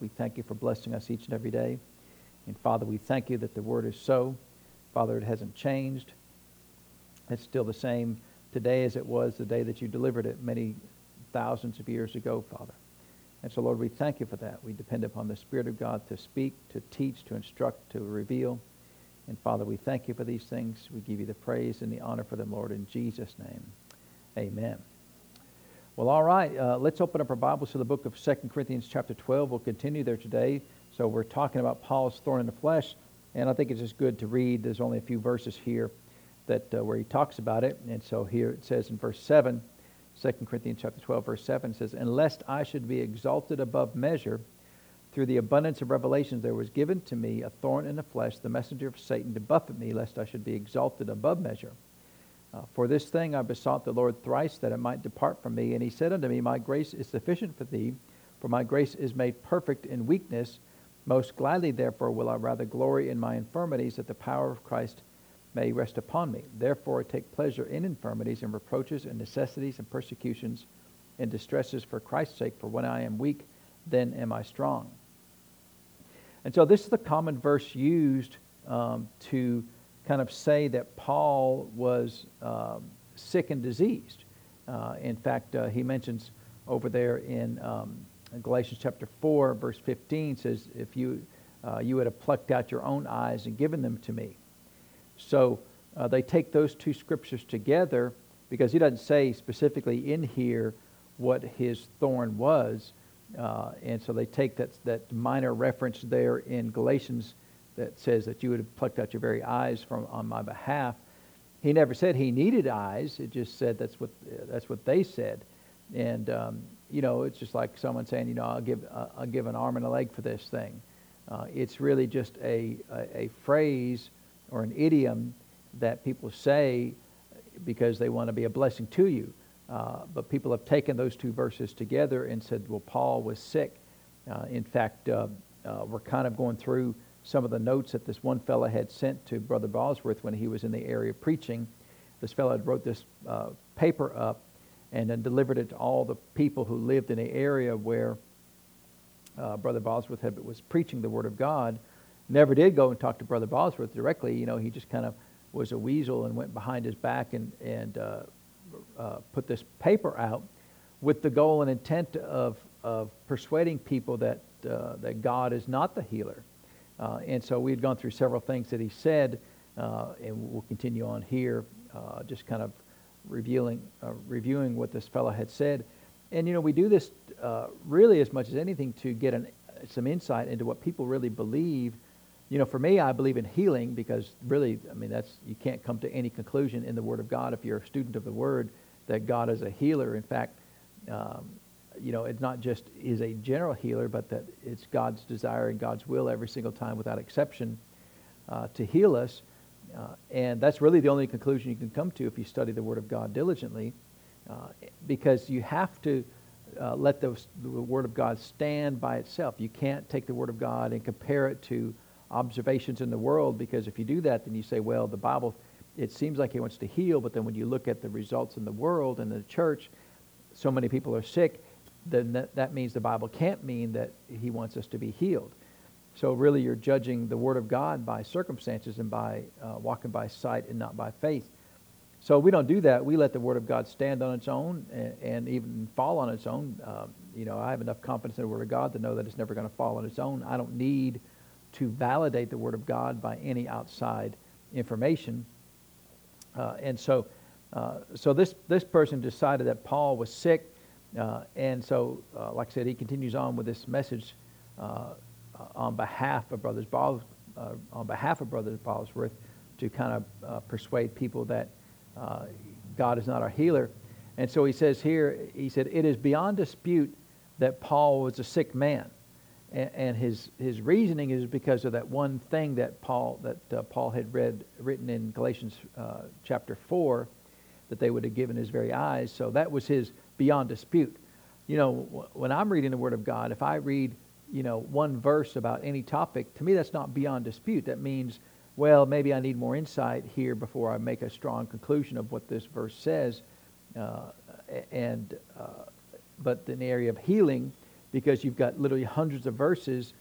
We thank you for blessing us each and every day. And Father, we thank you that the word is so. Father, it hasn't changed. It's still the same today as it was the day that you delivered it many thousands of years ago, Father. And so, Lord, we thank you for that. We depend upon the Spirit of God to speak, to teach, to instruct, to reveal. And Father, we thank you for these things. We give you the praise and the honor for them, Lord, in Jesus' name. Amen. Well, all right, uh, let's open up our Bibles to the book of 2 Corinthians chapter 12. We'll continue there today. So we're talking about Paul's thorn in the flesh, and I think it's just good to read. There's only a few verses here that uh, where he talks about it. And so here it says in verse 7, 2 Corinthians chapter 12, verse 7 says, And lest I should be exalted above measure, through the abundance of revelations there was given to me a thorn in the flesh, the messenger of Satan, to buffet me, lest I should be exalted above measure. Uh, for this thing I besought the Lord thrice that it might depart from me. And he said unto me, My grace is sufficient for thee, for my grace is made perfect in weakness. Most gladly, therefore, will I rather glory in my infirmities, that the power of Christ may rest upon me. Therefore, I take pleasure in infirmities and reproaches and necessities and persecutions and distresses for Christ's sake. For when I am weak, then am I strong. And so, this is the common verse used um, to kind of say that Paul was uh, sick and diseased. Uh, in fact, uh, he mentions over there in, um, Galatians chapter 4, verse 15, says, If you, uh, you would have plucked out your own eyes and given them to me. So uh, they take those two scriptures together because he doesn't say specifically in here what his thorn was. Uh, and so they take that, that minor reference there in Galatians that says that you would have plucked out your very eyes from on my behalf. He never said he needed eyes. It just said that's what that's what they said, and um, you know it's just like someone saying you know I'll give uh, I'll give an arm and a leg for this thing. Uh, it's really just a, a, a phrase or an idiom that people say because they want to be a blessing to you. Uh, but people have taken those two verses together and said, well, Paul was sick. Uh, in fact, uh, uh we're kind of going through some of the notes that this one fellow had sent to Brother Bosworth when he was in the area preaching. This fellow had wrote this uh, paper up and then delivered it to all the people who lived in the area where uh, Brother Bosworth had, was preaching the Word of God. Never did go and talk to Brother Bosworth directly. You know, he just kind of was a weasel and went behind his back and, and uh, uh, put this paper out with the goal and intent of, of persuading people that, uh, that God is not the healer. Uh, and so we had gone through several things that he said, uh, and we'll continue on here, uh, just kind of revealing, reviewing what this fellow had said. And, you know, we do this really as much as anything to get an, some insight into what people really believe you know, for me, I believe in healing because really, I mean, that's you can't come to any conclusion in the Word of God if you're a student of the Word that God is a healer. In fact, um, you know, it's not just is a general healer, but that it's God's desire and God's will every single time, without exception, uh, to heal us. Uh, and that's really the only conclusion you can come to if you study the Word of God diligently, uh, because you have to uh, let the, the Word of God stand by itself. You can't take the Word of God and compare it to observations in the world because if you do that, then you say, well, the Bible, it seems like it wants to heal, but then when you look at the results in the world and the church, so many people are sick, then that, that means the Bible can't mean that he wants us to be healed. So really you're judging the Word of God by circumstances and by uh, walking by sight and not by faith. So we don't do that. We let the Word of God stand on its own and, and even fall on its own. Uh, you know, I have enough confidence in the Word of God to know that it's never going to fall on its own. I don't need to validate the Word of God by any outside information. Uh, and so, uh, so this, this person decided that Paul was sick. Uh, and so, uh, like I said, he continues on with this message uh, on behalf of Brothers Bos- uh, on behalf of Brothers Bosworth to kind of persuade people that God is not our healer. And so he says here, he said, it is beyond dispute that Paul was a sick man and, his his reasoning is because of that one thing that Paul that uh, Paul had read written in Galatians uh, chapter four, that they would have given his very eyes. So that was his beyond dispute. You know, when I'm reading the Word of God, if I read you know one verse about any topic, to me that's not beyond dispute. That means, well, maybe I need more insight here before I make a strong conclusion of what this verse says. Uh, and uh, but in the area of healing because you've got literally hundreds of verses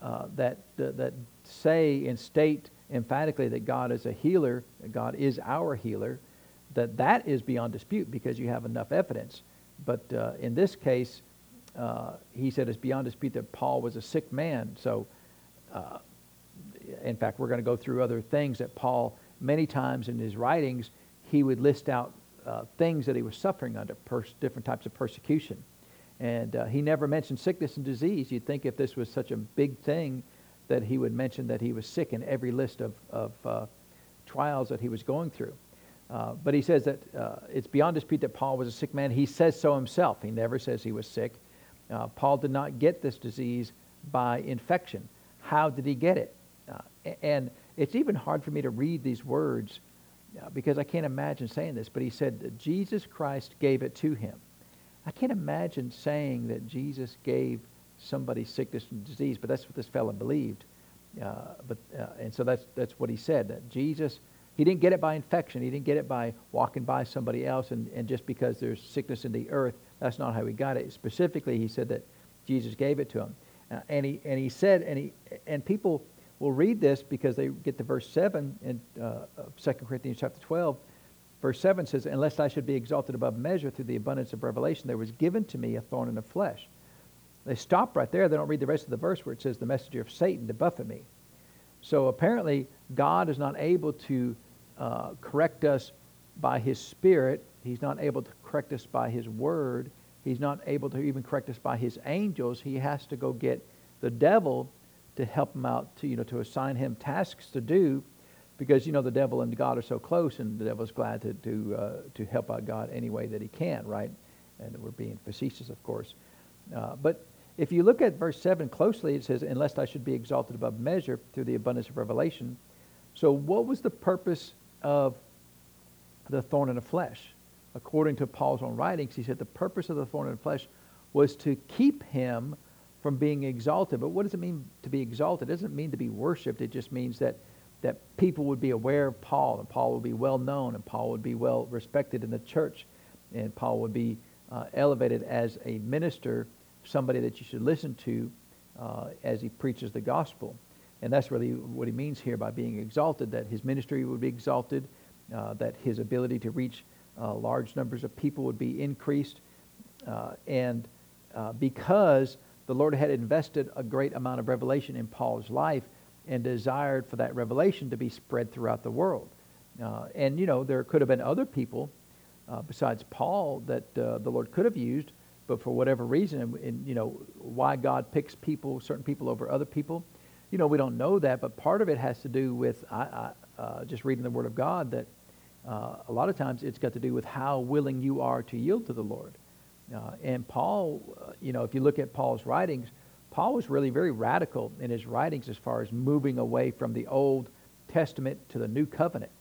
uh, that, that say and state emphatically that God is a healer, that God is our healer, that that is beyond dispute because you have enough evidence. But uh, in this case, uh, he said it's beyond dispute that Paul was a sick man. So, uh, in fact, we're going to go through other things that Paul, many times in his writings, he would list out uh, things that he was suffering under, pers- different types of persecution. And uh, he never mentioned sickness and disease. You'd think if this was such a big thing that he would mention that he was sick in every list of, of uh, trials that he was going through. Uh, but he says that uh, it's beyond dispute that Paul was a sick man. He says so himself. He never says he was sick. Uh, Paul did not get this disease by infection. How did he get it? Uh, and it's even hard for me to read these words uh, because I can't imagine saying this, but he said that Jesus Christ gave it to him. I can't imagine saying that Jesus gave somebody sickness and disease, but that's what this fellow believed. But, and so that's, that's what he said, that Jesus, he didn't get it by infection. He didn't get it by walking by somebody else and, and just because there's sickness in the earth, that's not how he got it. Specifically, he said that Jesus gave it to him. Uh, and, he, and he said, and, he, and people will read this because they get to verse 7 in uh, 2 Corinthians chapter 12. Verse 7 says, Unless I should be exalted above measure through the abundance of revelation, there was given to me a thorn in the flesh. They stop right there. They don't read the rest of the verse where it says, The messenger of Satan to buffet me. So apparently, God is not able to uh, correct us by his spirit. He's not able to correct us by his word. He's not able to even correct us by his angels. He has to go get the devil to help him out, to, you know, to assign him tasks to do because, you know, the devil and God are so close and the devil's glad to, to, uh, to help out God any way that he can, right? And we're being facetious, of course. Uh, but if you look at verse 7 closely, it says, Unless I should be exalted above measure through the abundance of revelation. So, what was the purpose of the thorn in the flesh? According to Paul's own writings, he said the purpose of the thorn in the flesh was to keep him from being exalted. But what does it mean to be exalted? It doesn't mean to be worshiped. It just means that, that people would be aware of Paul, and Paul would be well known, and Paul would be well respected in the church, and Paul would be uh, elevated as a minister somebody that you should listen to uh, as he preaches the gospel. And that's really what he means here by being exalted, that his ministry would be exalted, uh, that his ability to reach uh, large numbers of people would be increased. Uh, and uh, because the Lord had invested a great amount of revelation in Paul's life and desired for that revelation to be spread throughout the world. Uh, and, you know, there could have been other people besides Paul that the Lord could have used but for whatever reason, and, and, you know why God picks people, certain people over other people, you know we don't know that. But part of it has to do with I, I, uh, just reading the Word of God. That uh, a lot of times it's got to do with how willing you are to yield to the Lord. Uh, and Paul, uh, you know, if you look at Paul's writings, Paul was really very radical in his writings as far as moving away from the Old Testament to the New Covenant.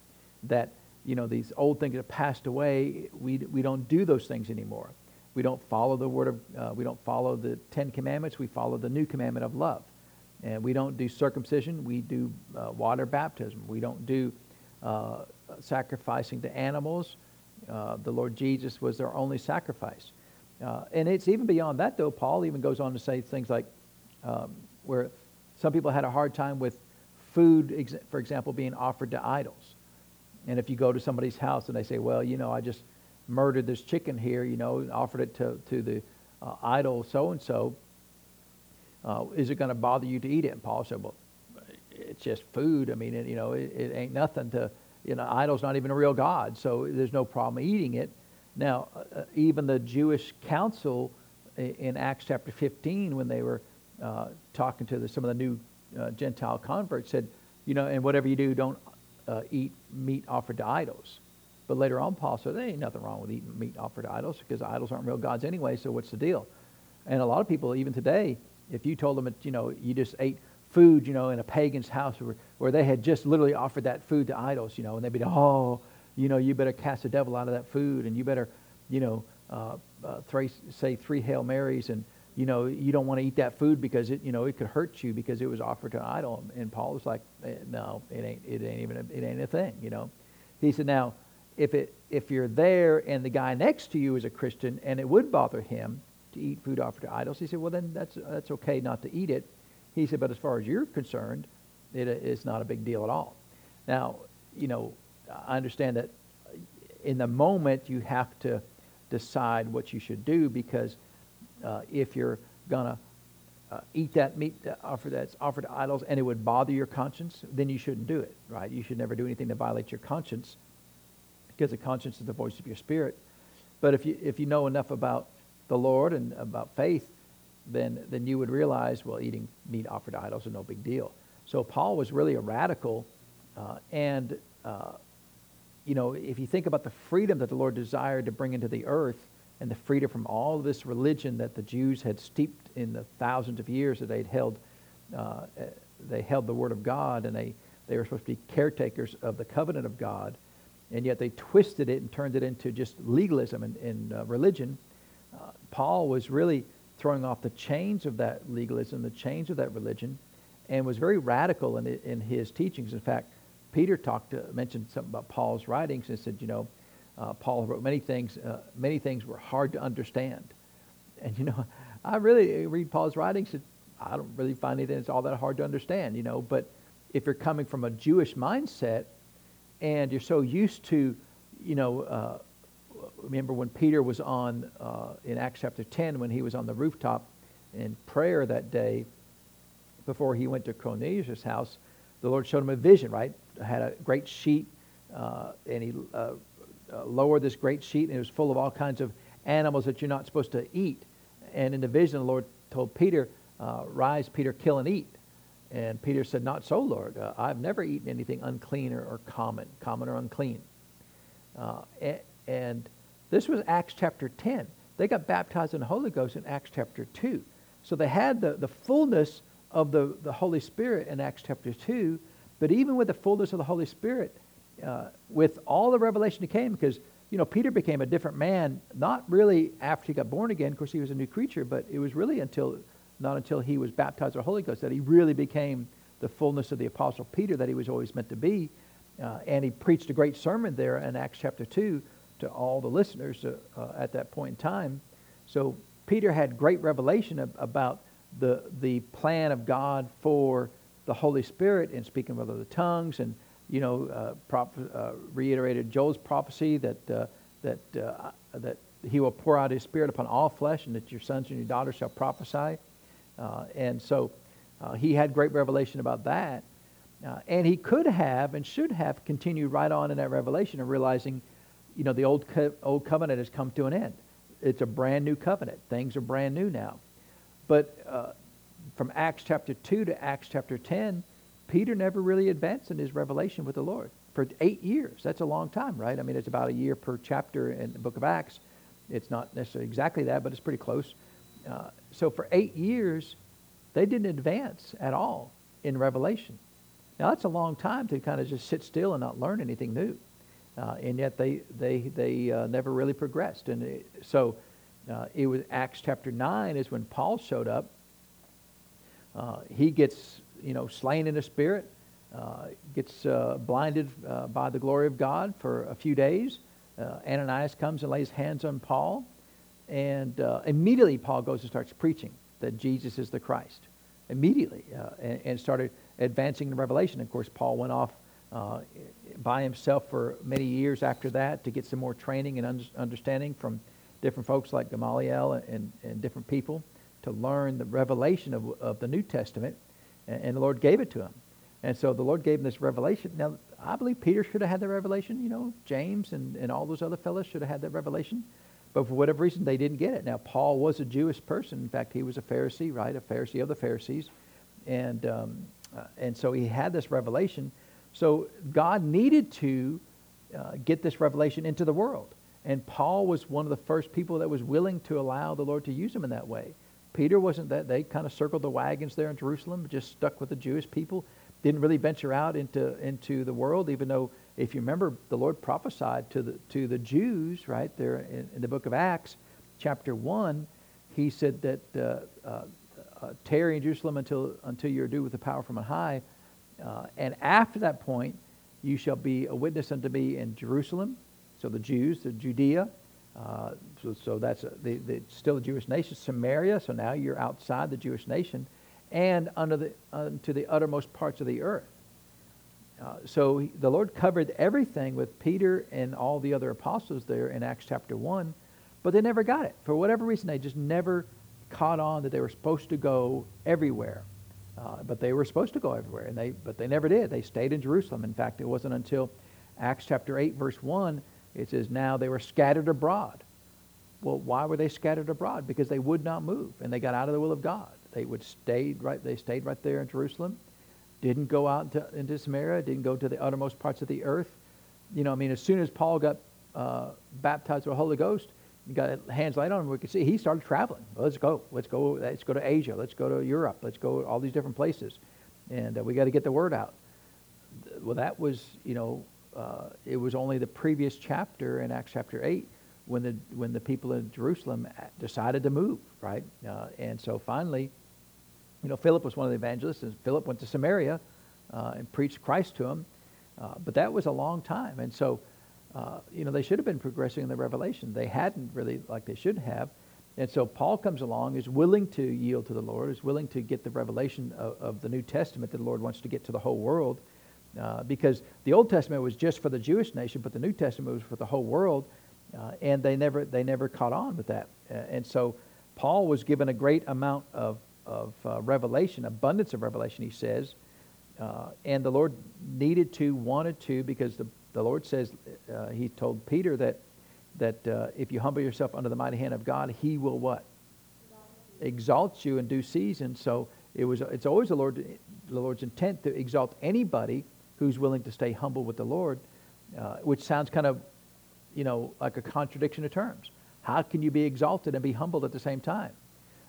That you know these old things have passed away, we we don't do those things anymore. We don't follow the word of, uh, we don't follow the Ten Commandments. We follow the new commandment of love. And we don't do circumcision. We do uh, water baptism. We don't do uh, sacrificing to animals. Uh, the Lord Jesus was their only sacrifice. Uh, and it's even beyond that, though. Paul even goes on to say things like um, where some people had a hard time with food, for example, being offered to idols. And if you go to somebody's house and they say, well, you know, I just murdered this chicken here, you know, and offered it to, to the uh, idol so and so, is it going to bother you to eat it? And Paul said, well, it's just food. I mean, it, you know, it, it, ain't nothing to, you know, idol's not even a real God, so there's no problem eating it. Now, uh, even the Jewish council in Acts chapter 15, when they were uh, talking to the, some of the new uh, Gentile converts, said, you know, and whatever you do, don't uh, eat meat offered to idols. But later on, Paul said, there ain't nothing wrong with eating meat offered to idols because idols aren't real gods anyway, so what's the deal? And a lot of people, even today, if you told them, that, you know, you just ate food, you know, in a pagan's house where, where they had just literally offered that food to idols, you know, and they'd be, oh, you know, you better cast the devil out of that food and you better, you know, uh, uh, say three Hail Marys and, you know, you don't want to eat that food because it, you know, it could hurt you because it was offered to an idol. And Paul was like, eh, no, it ain't, it ain't even, a, it ain't a thing, you know. He said, now, if, it, if you're there and the guy next to you is a Christian and it would bother him to eat food offered to idols. He said, well, then that's, that's okay not to eat it. He said, but as far as you're concerned, it is not a big deal at all. Now, you know, I understand that in the moment you have to decide what you should do because uh, if you're going to uh, eat that meat that offer that's offered to idols and it would bother your conscience, then you shouldn't do it, right? You should never do anything that violates your conscience because the conscience is the voice of your spirit. But if you, if you know enough about the Lord and about faith, then, then you would realize, well, eating meat offered to idols is no big deal. So Paul was really a radical. Uh, and, uh, you know, if you think about the freedom that the Lord desired to bring into the earth and the freedom from all this religion that the Jews had steeped in the thousands of years that they'd held, uh, they held the Word of God and they, they were supposed to be caretakers of the covenant of God and yet they twisted it and turned it into just legalism and, and uh, religion. Uh, Paul was really throwing off the chains of that legalism, the chains of that religion, and was very radical in, in his teachings. In fact, Peter talked to, mentioned something about Paul's writings and said, you know, uh, Paul wrote many things. Uh, many things were hard to understand, and you know, I really read Paul's writings. And I don't really find anything that's all that hard to understand, you know. But if you're coming from a Jewish mindset, and you're so used to, you know, uh, remember when Peter was on, uh, in Acts chapter 10, when he was on the rooftop in prayer that day before he went to Cornelius' house, the Lord showed him a vision, right? Had a great sheet, uh, and he uh, uh, lowered this great sheet, and it was full of all kinds of animals that you're not supposed to eat. And in the vision, the Lord told Peter, uh, Rise, Peter, kill and eat. And Peter said, Not so, Lord. Uh, I've never eaten anything unclean or, or common, common or unclean. And, this was Acts chapter 10. They got baptized in the Holy Ghost in Acts chapter 2. So they had the, the fullness of the, the Holy Spirit in Acts chapter 2. But even with the fullness of the Holy Spirit, uh, with all the revelation that came, because, you know, Peter became a different man, not really after he got born again. Of course, he was a new creature, but it was really until not until he was baptized with the Holy Ghost that he really became the fullness of the Apostle Peter that he was always meant to be. Uh, and he preached a great sermon there in Acts chapter 2 to all the listeners uh, uh, at that point in time. So Peter had great revelation about the, the plan of God for the Holy Spirit and speaking with other tongues and, you know, uh, prop, uh, reiterated Joel's prophecy that, uh, that, that he will pour out his Spirit upon all flesh and that your sons and your daughters shall prophesy. Uh, and so uh, he had great revelation about that. Uh, and he could have and should have continued right on in that revelation of realizing, you know, the old, co- old covenant has come to an end. It's a brand new covenant. Things are brand new now. But uh, from Acts chapter 2 to Acts chapter 10, Peter never really advanced in his revelation with the Lord for eight years. That's a long time, right? I mean, it's about a year per chapter in the book of Acts. It's not necessarily exactly that, but it's pretty close. Uh, so for eight years, they didn't advance at all in Revelation. Now that's a long time to kind of just sit still and not learn anything new, uh, and yet they they they uh, never really progressed. And it, so uh, it was Acts chapter nine is when Paul showed up. Uh, he gets you know slain in the spirit, uh, gets blinded by the glory of God for a few days. Ananias comes and lays hands on Paul and uh, immediately Paul goes and starts preaching that Jesus is the Christ. Immediately. Uh, and, and, started advancing the revelation. Of course, Paul went off uh, by himself for many years after that to get some more training and un- understanding from different folks like Gamaliel and, and different people to learn the revelation of, of the New Testament. And, and the Lord gave it to him. And so the Lord gave him this revelation. Now, I believe Peter should have had the revelation. You know, James and, and all those other fellows should have had that revelation. But for whatever reason, they didn't get it. Now, Paul was a Jewish person. In fact, he was a Pharisee, right? A Pharisee of the Pharisees. And, um, uh, and so he had this revelation. So God needed to uh, get this revelation into the world. And Paul was one of the first people that was willing to allow the Lord to use him in that way. Peter wasn't that. They kind of circled the wagons there in Jerusalem, just stuck with the Jewish people, didn't really venture out into, into the world, even though if you remember, the Lord prophesied to the, to the Jews, right, there in, in the book of Acts, chapter 1, he said that uh, uh, uh, tarry in Jerusalem until, until you're due with the power from on high. Uh, and after that point, you shall be a witness unto me in Jerusalem, so the Jews, the Judea, Uh, so, so that's a, the, the, still a Jewish nation, Samaria. So now you're outside the Jewish nation, and under the unto the uttermost parts of the earth. Uh, so the Lord covered everything with Peter and all the other apostles there in Acts chapter one, but they never got it for whatever reason. They just never caught on that they were supposed to go everywhere. Uh, but they were supposed to go everywhere, and they but they never did. They stayed in Jerusalem. In fact, it wasn't until Acts chapter 8, verse 1, it says, Now they were scattered abroad. Well, why were they scattered abroad? Because they would not move, and they got out of the will of God. They would stayed right. They stayed right there in Jerusalem, didn't go out into, into Samaria, didn't go to the uttermost parts of the earth. You know, I mean, as soon as Paul got uh, baptized with the Holy Ghost, got hands laid on him, we could see he started traveling. Let's go. Let's go. Let's go to Asia. Let's go to Europe. Let's go to all these different places, and uh, we got to get the word out. Well, that was you know, uh, it was only the previous chapter in Acts chapter eight when the when the people in Jerusalem decided to move, right? Uh, and so finally, you know, Philip was one of the evangelists, and Philip went to Samaria uh, and preached Christ to them. Uh, but that was a long time, and so uh, you know, they should have been progressing in the revelation. They hadn't really like they should have. And so Paul comes along, is willing to yield to the Lord, is willing to get the revelation of, of the New Testament that the Lord wants to get to the whole world. Uh, because the Old Testament was just for the Jewish nation, but the New Testament was for the whole world, uh, and they never they never caught on with that. Uh, and so Paul was given a great amount of of uh, revelation, abundance of revelation. He says, uh, and the Lord needed to, wanted to, because the the Lord says, uh, He told Peter that, that uh, if you humble yourself under the mighty hand of God, He will what? Exalt you in due season. So it was, it's always the, Lord, the Lord's intent to exalt anybody who's willing to stay humble with the Lord, uh, which sounds kind of, you know, like a contradiction of terms. How can you be exalted and be humbled at the same time?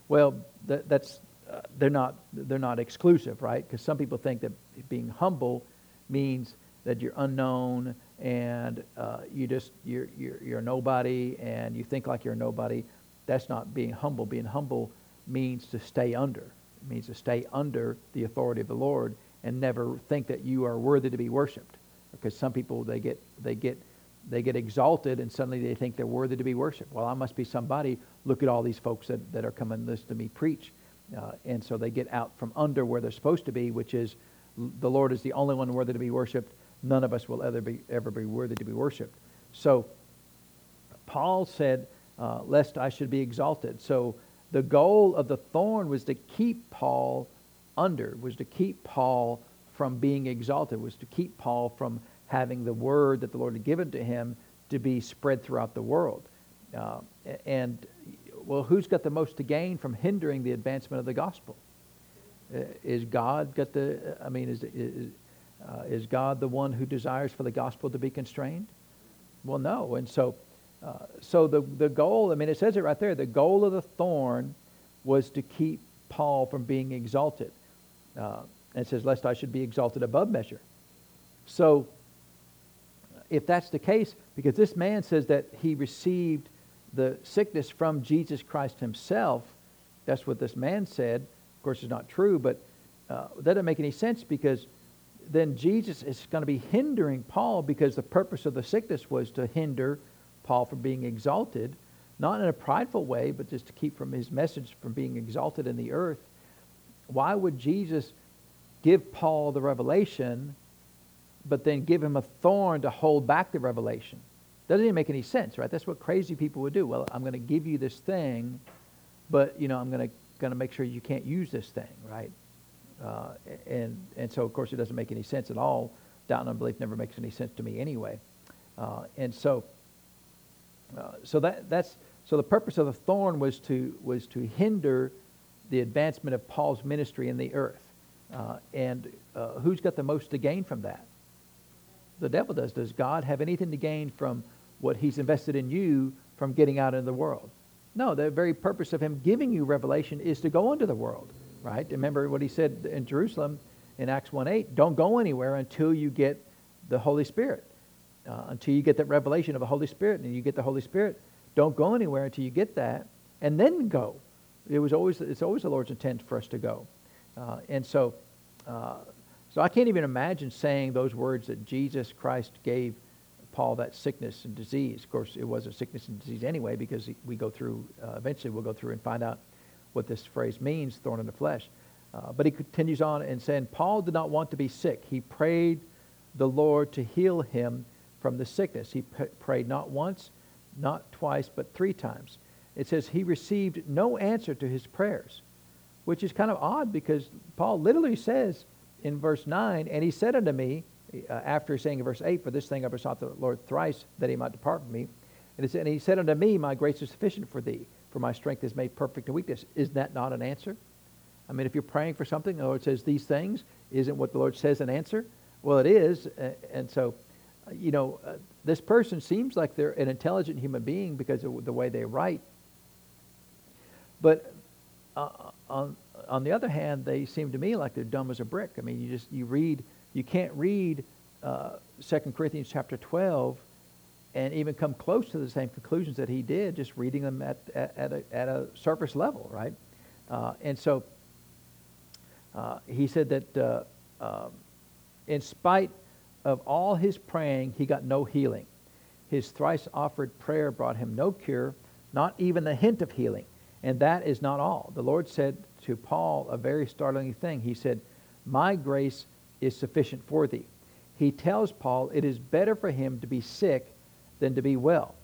Well, that, that's uh, they're not they're not exclusive, right? Because some people think that being humble means that you're unknown and uh, you just you're, you're you're nobody and you think like you're nobody. That's not being humble. Being humble means to stay under. It means to stay under the authority of the Lord and never think that you are worthy to be worshipped. Because some people they get they get they get exalted and suddenly they think they're worthy to be worshipped. Well, I must be somebody. Look at all these folks that, that are coming to listen to me preach. Uh, and so they get out from under where they're supposed to be, which is the Lord is the only one worthy to be worshipped none of us will ever be, ever be worthy to be worshiped. So Paul said, uh, lest I should be exalted. So the goal of the thorn was to keep Paul under, was to keep Paul from being exalted, was to keep Paul from having the word that the Lord had given to him to be spread throughout the world. Uh, and, well, who's got the most to gain from hindering the advancement of the gospel? Uh, is God got the, I mean, is, is, uh, is God the one who desires for the gospel to be constrained? Well, no. And so, uh, so the, the goal, I mean, it says it right there, the goal of the thorn was to keep Paul from being exalted. Uh, and it says, lest I should be exalted above measure. So, if that's the case, because this man says that he received the sickness from Jesus Christ himself, that's what this man said. Of course, it's not true, but uh, that doesn't make any sense because then Jesus is going to be hindering Paul because the purpose of the sickness was to hinder Paul from being exalted, not in a prideful way, but just to keep from his message from being exalted in the earth. Why would Jesus give Paul the revelation, but then give him a thorn to hold back the revelation? Doesn't even make any sense, right? That's what crazy people would do. Well, I'm going to give you this thing, but you know, I'm going to going to make sure you can't use this thing, right? Uh, and, and so, of course, it doesn't make any sense at all. Doubt and unbelief never makes any sense to me anyway. Uh, and so, uh, so that, that's, so the purpose of the thorn was to, was to hinder the advancement of Paul's ministry in the earth. Uh, and uh, who's got the most to gain from that? The devil does. Does God have anything to gain from what he's invested in you from getting out into the world? No, the very purpose of him giving you revelation is to go into the world right? Remember what he said in Jerusalem in Acts 1.8, don't go anywhere until you get the Holy Spirit, uh, until you get that revelation of the Holy Spirit, and you get the Holy Spirit. Don't go anywhere until you get that, and then go. It was always, it's always the Lord's intent for us to go. Uh, and so, uh, so I can't even imagine saying those words that Jesus Christ gave Paul that sickness and disease. Of course, it was a sickness and disease anyway because we go through, uh, eventually we'll go through and find out what this phrase means, thorn in the flesh. Uh, but he continues on and saying, Paul did not want to be sick. He prayed the Lord to heal him from the sickness. He p- prayed not once, not twice, but three times. It says he received no answer to his prayers, which is kind of odd because Paul literally says in verse 9, and he said unto me, uh, after saying in verse 8, For this thing I besought the Lord thrice, that he might depart from me. And, and he said unto me, My grace is sufficient for thee, for my strength is made perfect in weakness. Isn't that not an answer? I mean, if you're praying for something, the Lord says these things, isn't what the Lord says an answer? Well, it is. And so, uh, you know, uh, this person seems like they're an intelligent human being because of the way they write. But uh, on, on the other hand, they seem to me like they're dumb as a brick. I mean, you just, you read you can't read uh, 2 Corinthians chapter 12 and even come close to the same conclusions that he did just reading them at, at, at, a, at a, surface level, right? Uh, and so uh, he said that uh, um, in spite of all his praying, he got no healing. His thrice offered prayer brought him no cure, not even the hint of healing. And that is not all. The Lord said to Paul a very startling thing. He said, My grace is sufficient for thee. He tells Paul it is better for him to be sick than to be well.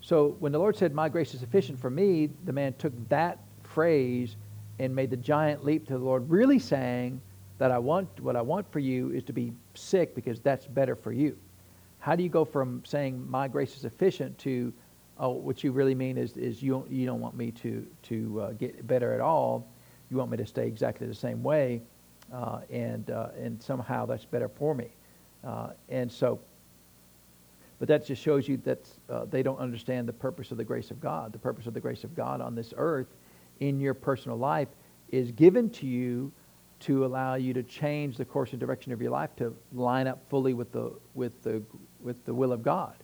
So when the Lord said, My grace is sufficient for me, the man took that phrase and made the giant leap to the Lord, really saying that I want what I want for you is to be sick because that's better for you. How do you go from saying my grace is sufficient to oh, what you really mean is, is you, don't, you don't want me to, to uh, get better at all. You want me to stay exactly the same way uh, and, uh, and somehow that's better for me. Uh, and so, but that just shows you that uh, they don't understand the purpose of the grace of God. The purpose of the grace of God on this earth in your personal life is given to you to allow you to change the course and direction of your life to line up fully with the, with the, with the will of God.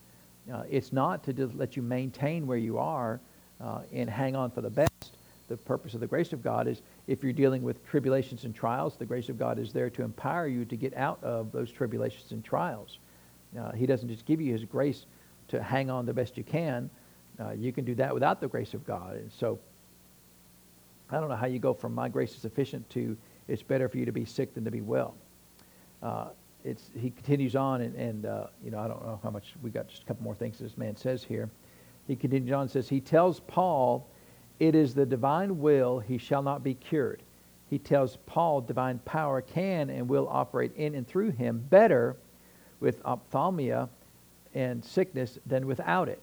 Uh, it's not to just let you maintain where you are uh, and hang on for the best. The purpose of the grace of God is if you're dealing with tribulations and trials, the grace of God is there to empower you to get out of those tribulations and trials. Uh, he doesn't just give you his grace to hang on the best you can. Uh, you can do that without the grace of God. And so I don't know how you go from my grace is sufficient to it's better for you to be sick than to be well. Uh, it's, he continues on, and, and uh, you know, I don't know how much, we got just a couple more things this man says here. He continues on and says, he tells Paul it is the divine will he shall not be cured. He tells Paul divine power can and will operate in and through him better with ophthalmia and sickness than without it.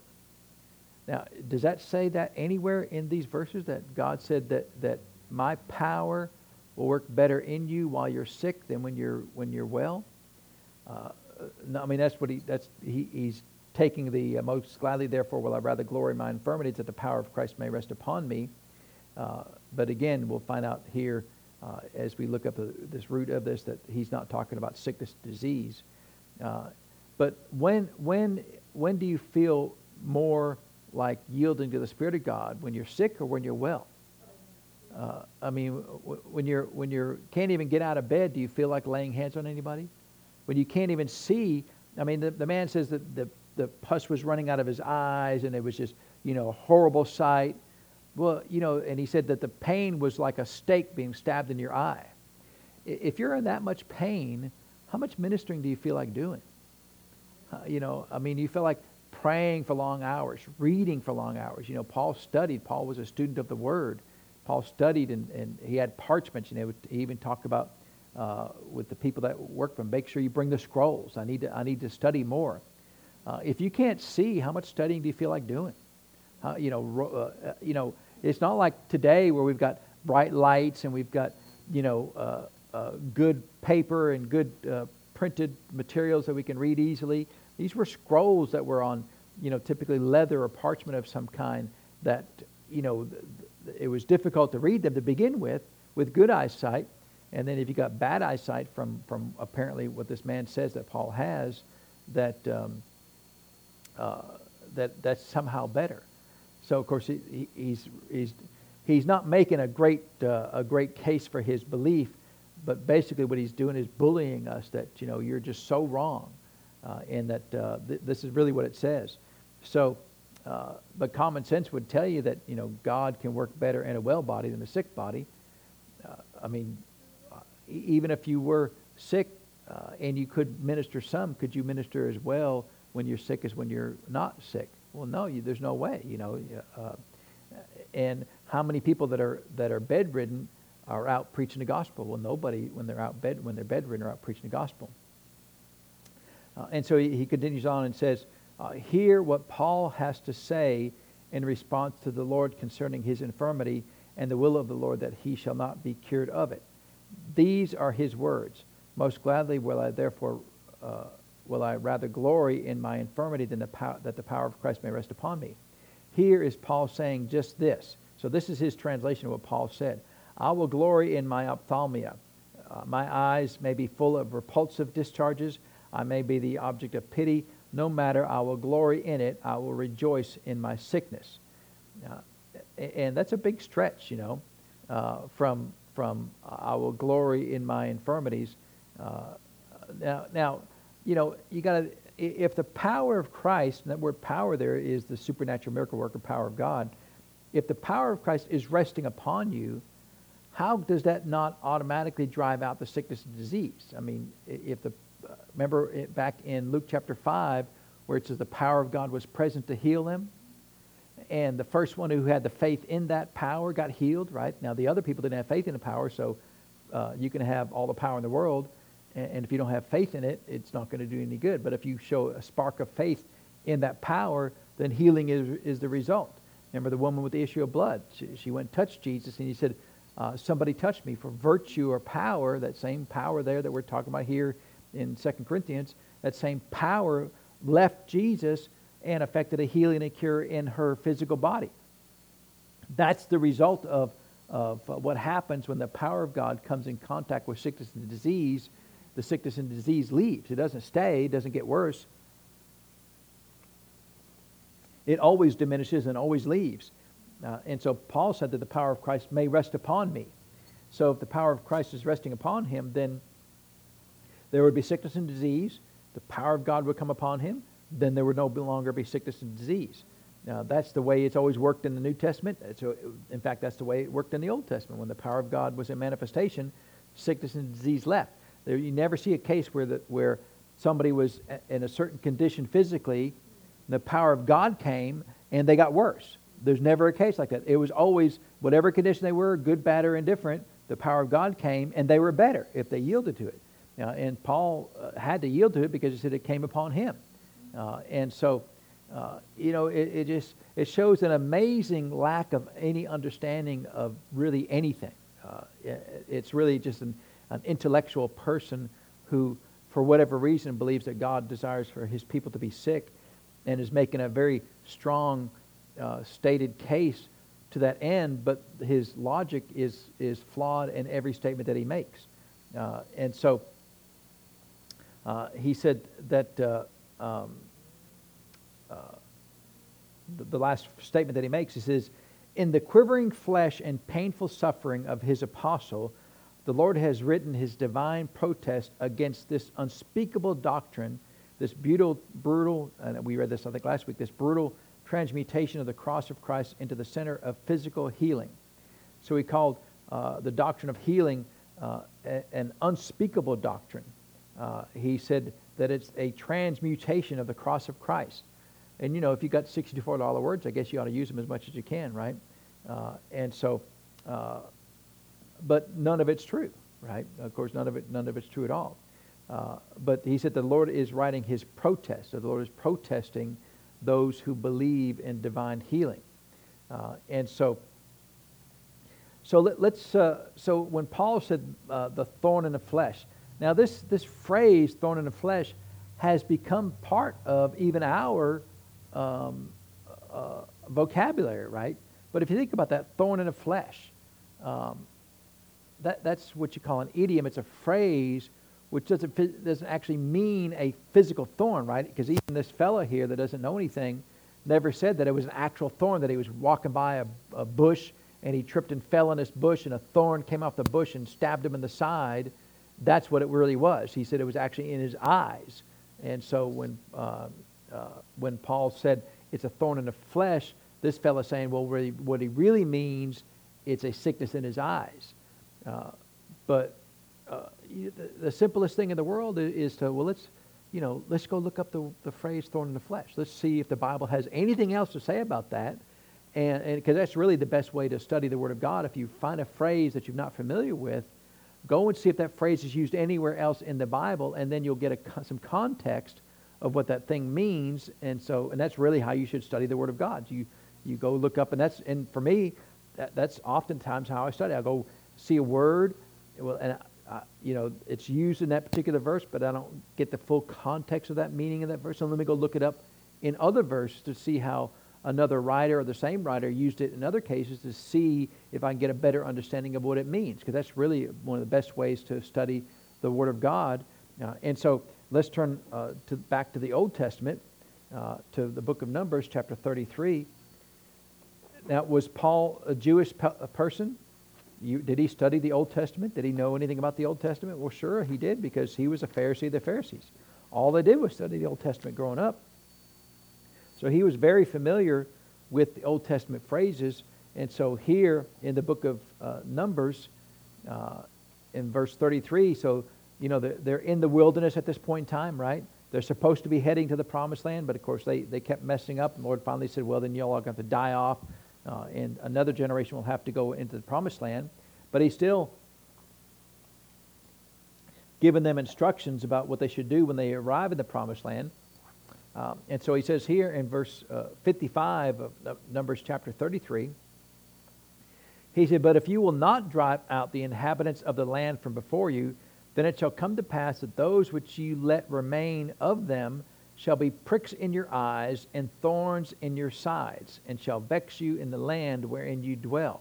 Now, does that say that anywhere in these verses that God said that, that my power will work better in you while you're sick than when you're when you're well? Uh, no, I mean that's what he that's he, he's taking the uh, most gladly, therefore, will I rather glory in my infirmities that the power of Christ may rest upon me. Uh, but again, we'll find out here uh, as we look up this root of this that he's not talking about sickness, disease. Uh, but when, when, when do you feel more like yielding to the Spirit of God? When you're sick or when you're well? Uh, I mean, when you're when you're can't even get out of bed, do you feel like laying hands on anybody? When you can't even see, I mean, the, the man says that the the pus was running out of his eyes and it was just, you know, a horrible sight. Well, you know, and he said that the pain was like a stake being stabbed in your eye. If you're in that much pain, how much ministering do you feel like doing? Uh, you know, I mean, you feel like praying for long hours, reading for long hours. You know, Paul studied. Paul was a student of the Word. Paul studied and, and he had parchments. And would, he even talked about uh, with the people that work for him, make sure you bring the scrolls. I need to, I need to study more. Uh, if you can't see, how much studying do you feel like doing? Uh, you know, uh, you know, it's not like today where we've got bright lights and we've got, you know, uh, good paper and good uh, printed materials that we can read easily. These were scrolls that were on, you know, typically leather or parchment of some kind that, you know, it was difficult to read them to begin with, with good eyesight. And then if you got bad eyesight from, from apparently what this man says that Paul has, that um, uh, that that's somehow better. So of course he, he's he's he's not making a great uh, a great case for his belief, but basically what he's doing is bullying us that you know you're just so wrong. uh, and that uh, th- this is really what it says. So, uh, but common sense would tell you that you know God can work better in a well body than a sick body. Uh, I mean, uh, even if you were sick uh, and you could minister some, could you minister as well when you're sick as when you're not sick? Well, no, you, there's no way. You know, and how many people that are that are bedridden are out preaching the gospel? Well, nobody when they're out bed when they're bedridden are out preaching the gospel. Uh, and so he, he, continues on and says, uh, Hear what Paul has to say in response to the Lord concerning his infirmity and the will of the Lord that he shall not be cured of it. These are his words. Most gladly will I therefore uh, will I rather glory in my infirmity than the pow- that the power of Christ may rest upon me. Here is Paul saying just this. So this is his translation of what Paul said. I will glory in my ophthalmia. Uh, my eyes may be full of repulsive discharges, I may be the object of pity. No matter, I will glory in it. I will rejoice in my sickness. Uh, and that's a big stretch, you know, uh, from from I will glory in my infirmities. Uh, now, now, you know, you got to if the power of Christ, and that word power there is the supernatural miracle worker power of God. If the power of Christ is resting upon you, how does that not automatically drive out the sickness and disease? I mean, if the remember it back in Luke chapter 5 where it says the power of God was present to heal them? And the first one who had the faith in that power got healed, right? Now, the other people didn't have faith in the power, so uh, you can have all the power in the world, and, and if you don't have faith in it, it's not going to do any good. But if you show a spark of faith in that power, then healing is, is the result. Remember the woman with the issue of blood? She, she went and touched Jesus, and he said, uh, Somebody touched me. For virtue or power, that same power there that we're talking about here in 2 Corinthians, that same power left Jesus and affected a healing and a cure in her physical body. That's the result of, of what happens when the power of God comes in contact with sickness and disease. The sickness and disease leaves. It doesn't stay, it doesn't get worse. It always diminishes and always leaves. Uh, and so Paul said that the power of Christ may rest upon me. So if the power of Christ is resting upon him, then there would be sickness and disease. The power of God would come upon him. Then there would no longer be sickness and disease. Now, that's the way it's always worked in the New Testament. So, in fact, that's the way it worked in the Old Testament. When the power of God was in manifestation, sickness and disease left. There, you never see a case where, the, where somebody was in a certain condition physically, the power of God came, and they got worse. There's never a case like that. It was always, whatever condition they were, good, bad, or indifferent, the power of God came, and they were better if they yielded to it. Uh, and Paul uh, had to yield to it because he said it came upon him. Uh, and so, uh, you know, it, it, just it shows an amazing lack of any understanding of really anything. Uh, it, it's really just an, an intellectual person who, for whatever reason, believes that God desires for his people to be sick and is making a very strong uh, stated case to that end, but his logic is, is flawed in every statement that he makes. and so, uh, he said that uh, um, uh, the, the, last statement that he makes, he says, In the quivering flesh and painful suffering of his apostle, the Lord has written his divine protest against this unspeakable doctrine, this brutal, brutal, and we read this I think last week, this brutal transmutation of the cross of Christ into the center of physical healing. So he called uh, the doctrine of healing uh, an unspeakable doctrine. Uh, he said that it's a transmutation of the cross of Christ. And you know, if you got $64 words, I guess you ought to use them as much as you can, right? Uh, and so, uh, but none of it's true, right? Of course, none of it, none of it's true at all. Uh, but he said the Lord is writing his protest. So the Lord is protesting those who believe in divine healing. Uh, and so, so let, us uh, so when Paul said the thorn in the flesh, now, this, this phrase, thorn in the flesh, has become part of even our um, uh, vocabulary, right? But if you think about that, thorn in the flesh, um, that, that's what you call an idiom. It's a phrase which doesn't, doesn't actually mean a physical thorn, right? Because even this fellow here that doesn't know anything never said that it was an actual thorn, that he was walking by a, a bush and he tripped and fell in this bush and a thorn came off the bush and stabbed him in the side that's what it really was. He said it was actually in his eyes. And so when, uh, uh, when Paul said it's a thorn in the flesh, this fellow's saying, well, what he, what he really means, it's a sickness in his eyes. Uh, but uh, the, the, simplest thing in the world is to, well, let's, you know, let's go look up the, the phrase thorn in the flesh. Let's see if the Bible has anything else to say about that. And because that's really the best way to study the Word of God. If you find a phrase that you're not familiar with, go and see if that phrase is used anywhere else in the Bible, and then you'll get a, some context of what that thing means. And so, and that's really how you should study the Word of God. You, you go look up, and that's, and for me, that, that's oftentimes how I study. I go see a word, well, and I, you know, it's used in that particular verse, but I don't get the full context of that meaning of that verse. So let me go look it up in other verses to see how another writer or the same writer used it in other cases to see if I can get a better understanding of what it means, because that's really one of the best ways to study the Word of God. Uh, and so let's turn uh, to, back to the Old Testament, uh, to the book of Numbers, chapter 33. Now, was Paul a Jewish pe- person? You, did he study the Old Testament? Did he know anything about the Old Testament? Well, sure, he did because he was a Pharisee of the Pharisees. All they did was study the Old Testament growing up. So he was very familiar with the Old Testament phrases. And so here in the book of uh, Numbers, uh, in verse 33, so, you know, they're, they're in the wilderness at this point in time, right? They're supposed to be heading to the promised land, but of course they, they kept messing up. And the Lord finally said, well, then y'all are going to die off uh, and another generation will have to go into the promised land. But he's still given them instructions about what they should do when they arrive in the promised land. Um, and so he says here in verse uh, 55 of, of Numbers chapter 33, he said, But if you will not drive out the inhabitants of the land from before you, then it shall come to pass that those which you let remain of them shall be pricks in your eyes and thorns in your sides, and shall vex you in the land wherein you dwell.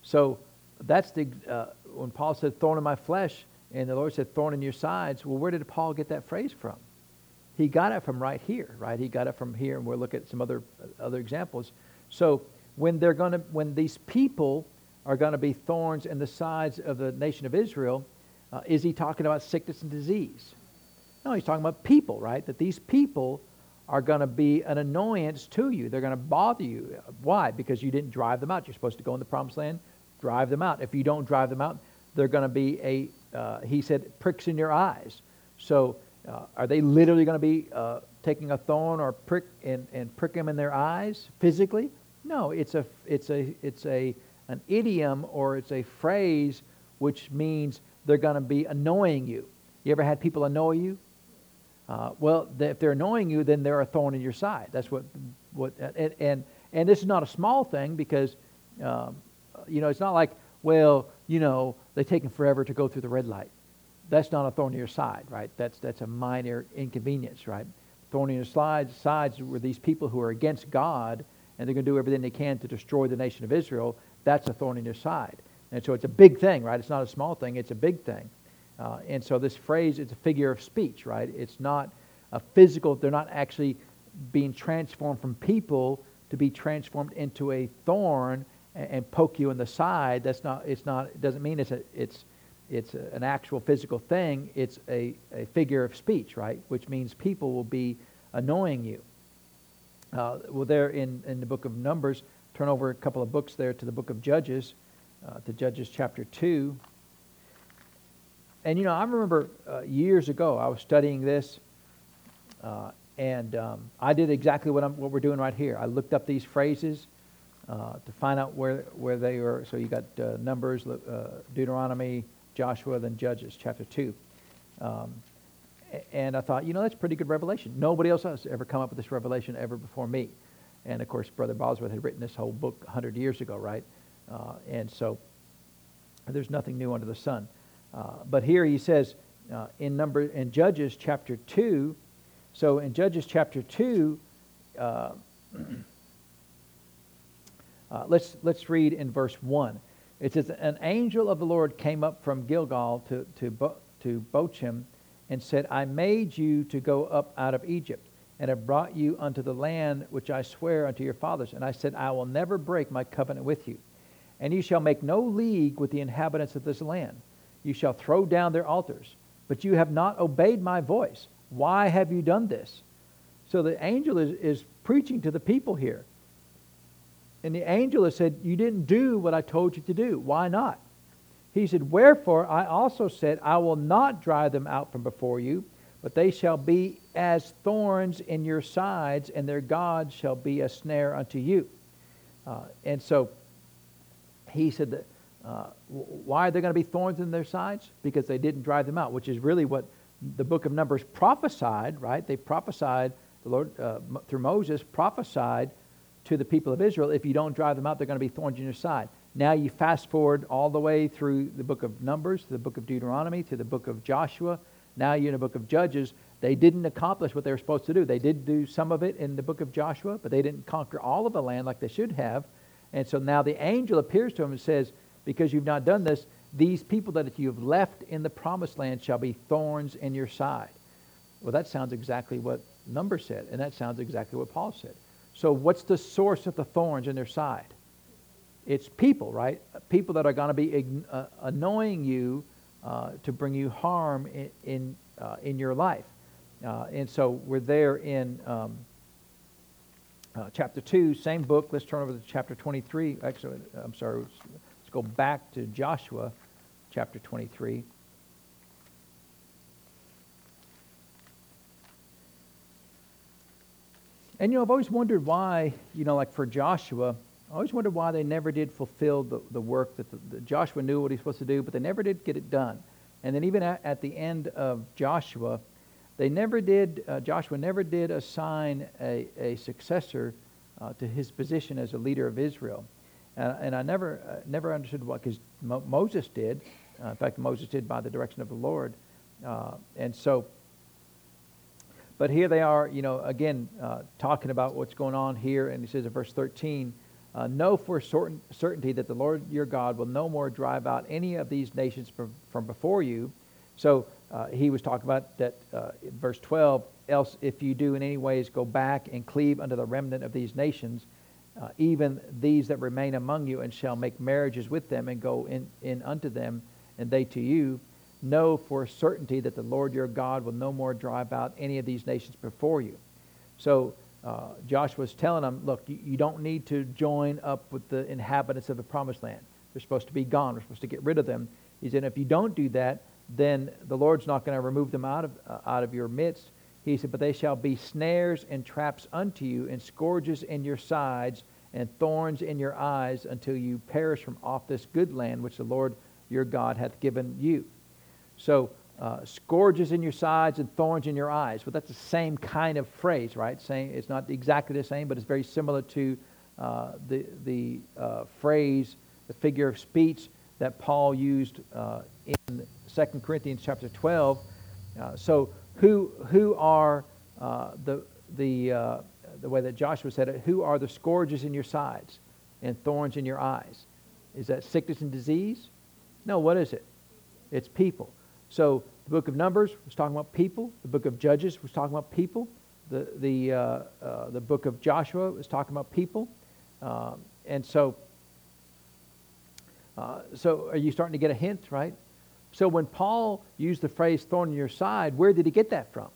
So that's the uh, when Paul said thorn in my flesh, and the Lord said thorn in your sides. Well, where did Paul get that phrase from? He got it from right here, right? He got it from here, and we'll look at some other other examples. So when they're going to when these people are going to be thorns in the sides of the nation of Israel, uh, is he talking about sickness and disease? No, he's talking about people, right? That these people are going to be an annoyance to you. They're going to bother you. Why? Because you didn't drive them out. You're supposed to go in the promised land, drive them out. If you don't drive them out, they're going to be a, uh, he said, pricks in your eyes. So uh, are they literally going to be uh, taking a thorn or prick and, and prick them in their eyes physically? No, it's a, it's a, it's a, an idiom or it's a phrase which means they're going to be annoying you. You ever had people annoy you? Uh, well, if they're annoying you, then they're a thorn in your side. That's what, what and, and, and this is not a small thing because, um, you know, it's not like, well, you know, they take them forever to go through the red light. That's not a thorn in your side, right? That's, that's a minor inconvenience, right? Thorn in your sides, sides were these people who are against God and they're going to do everything they can to destroy the nation of Israel. That's a thorn in your side. And so it's a big thing, right? It's not a small thing, it's a big thing. Uh, and so this phrase is a figure of speech, right? It's not a physical, they're not actually being transformed from people to be transformed into a thorn and, and poke you in the side. That's not, it's not, it doesn't mean it's, a, it's, it's a, an actual physical thing. It's a, a figure of speech, right? Which means people will be annoying you. Uh, well, there in, in the book of Numbers, turn over a couple of books there to the book of Judges, uh, to Judges chapter 2. And you know, I remember uh, years ago I was studying this, uh, and um, I did exactly what, I'm, what we're doing right here. I looked up these phrases uh, to find out where where they were. So you got uh, Numbers, uh, Deuteronomy, Joshua, then Judges, chapter two. Um, and I thought, you know, that's pretty good revelation. Nobody else has ever come up with this revelation ever before me. And of course, Brother Bosworth had written this whole book 100 years ago, right? Uh, and so there's nothing new under the sun. Uh, but here he says uh, in number in Judges chapter two. So in Judges chapter two, uh, uh, let's let's read in verse one. It says, "An angel of the Lord came up from Gilgal to to to Bochim, and said, I made you to go up out of Egypt." and have brought you unto the land which I swear unto your fathers. And I said, I will never break my covenant with you. And you shall make no league with the inhabitants of this land, you shall throw down their altars. But you have not obeyed my voice, Why have you done this? So the angel is, is preaching to the people here. And the angel has said, You didn't do what I told you to do. Why not? He said, Wherefore I also said, I will not drive them out from before you, but they shall be as thorns in your sides, and their God shall be a snare unto you. Uh, and so he said that, uh, why are there going to be thorns in their sides? Because they didn't drive them out, which is really what the book of Numbers prophesied, right? They prophesied, the Lord, uh, through Moses, prophesied to the people of Israel, if you don't drive them out, they're going to be thorns in your side. Now you fast forward all the way through the book of Numbers, to the book of Deuteronomy, to the book of Joshua. Now you're in the book of Judges. They didn't accomplish what they were supposed to do. They did do some of it in the book of Joshua, but they didn't conquer all of the land like they should have. And so now the angel appears to him and says, Because you've not done this, these people that you have left in the promised land shall be thorns in your side. Well, that sounds exactly what Numbers said, and that sounds exactly what Paul said. So, what's the source of the thorns in their side? It's people, right? People that are going to be uh, annoying you uh, to bring you harm in in, uh, in your life. Uh, and so we're there in um, uh, chapter 2, same book. Let's turn over to chapter 23. Actually, I'm sorry, let's, go back to Joshua chapter 23. And you know, I've always wondered why, you know, like for Joshua, I always wondered why they never did fulfill the, the work that the, the Joshua knew what he was supposed to do, but they never did get it done. And then even at, at the end of Joshua, they never did, uh, Joshua never did assign a, a successor uh, to his position as a leader of Israel. Uh, and I never, uh, never understood what, because Mo- Moses did. Uh, in fact, Moses did by the direction of the Lord. Uh, and so but here they are, you know, again, uh, talking about what's going on here. And he says in verse 13, uh, Know for certain, certainty that the Lord your God will no more drive out any of these nations from, from before you. So he was talking about that verse 12, else if you do in any ways go back and cleave unto the remnant of these nations, uh, even these that remain among you, and shall make marriages with them and go in, in unto them, and they to you, know for certainty that the Lord your God will no more drive out any of these nations before you. So uh, Joshua was telling them, look, you, you, don't need to join up with the inhabitants of the promised land. They're supposed to be gone. We're supposed to get rid of them. He said, if you don't do that, then the Lord's not going to remove them out of, uh, out of your midst. He said, but they shall be snares and traps unto you, and scourges in your sides, and thorns in your eyes, until you perish from off this good land which the Lord your God hath given you. So, uh, scourges in your sides and thorns in your eyes. Well, that's the same kind of phrase, right? Saying it's not exactly the same, but it's very similar to uh, the the uh, phrase, the figure of speech that Paul used uh, in 2 Corinthians chapter 12. Uh, so, who who are uh, the the the way that Joshua said it? Who are the scourges in your sides and thorns in your eyes? Is that sickness and disease? No. What is it? It's people. So the book of Numbers was talking about people. The book of Judges was talking about people. The, the, uh, uh, the book of Joshua was talking about people. Um, and so, uh, so are you starting to get a hint, right? So when Paul used the phrase thorn in your side, where did he get that from?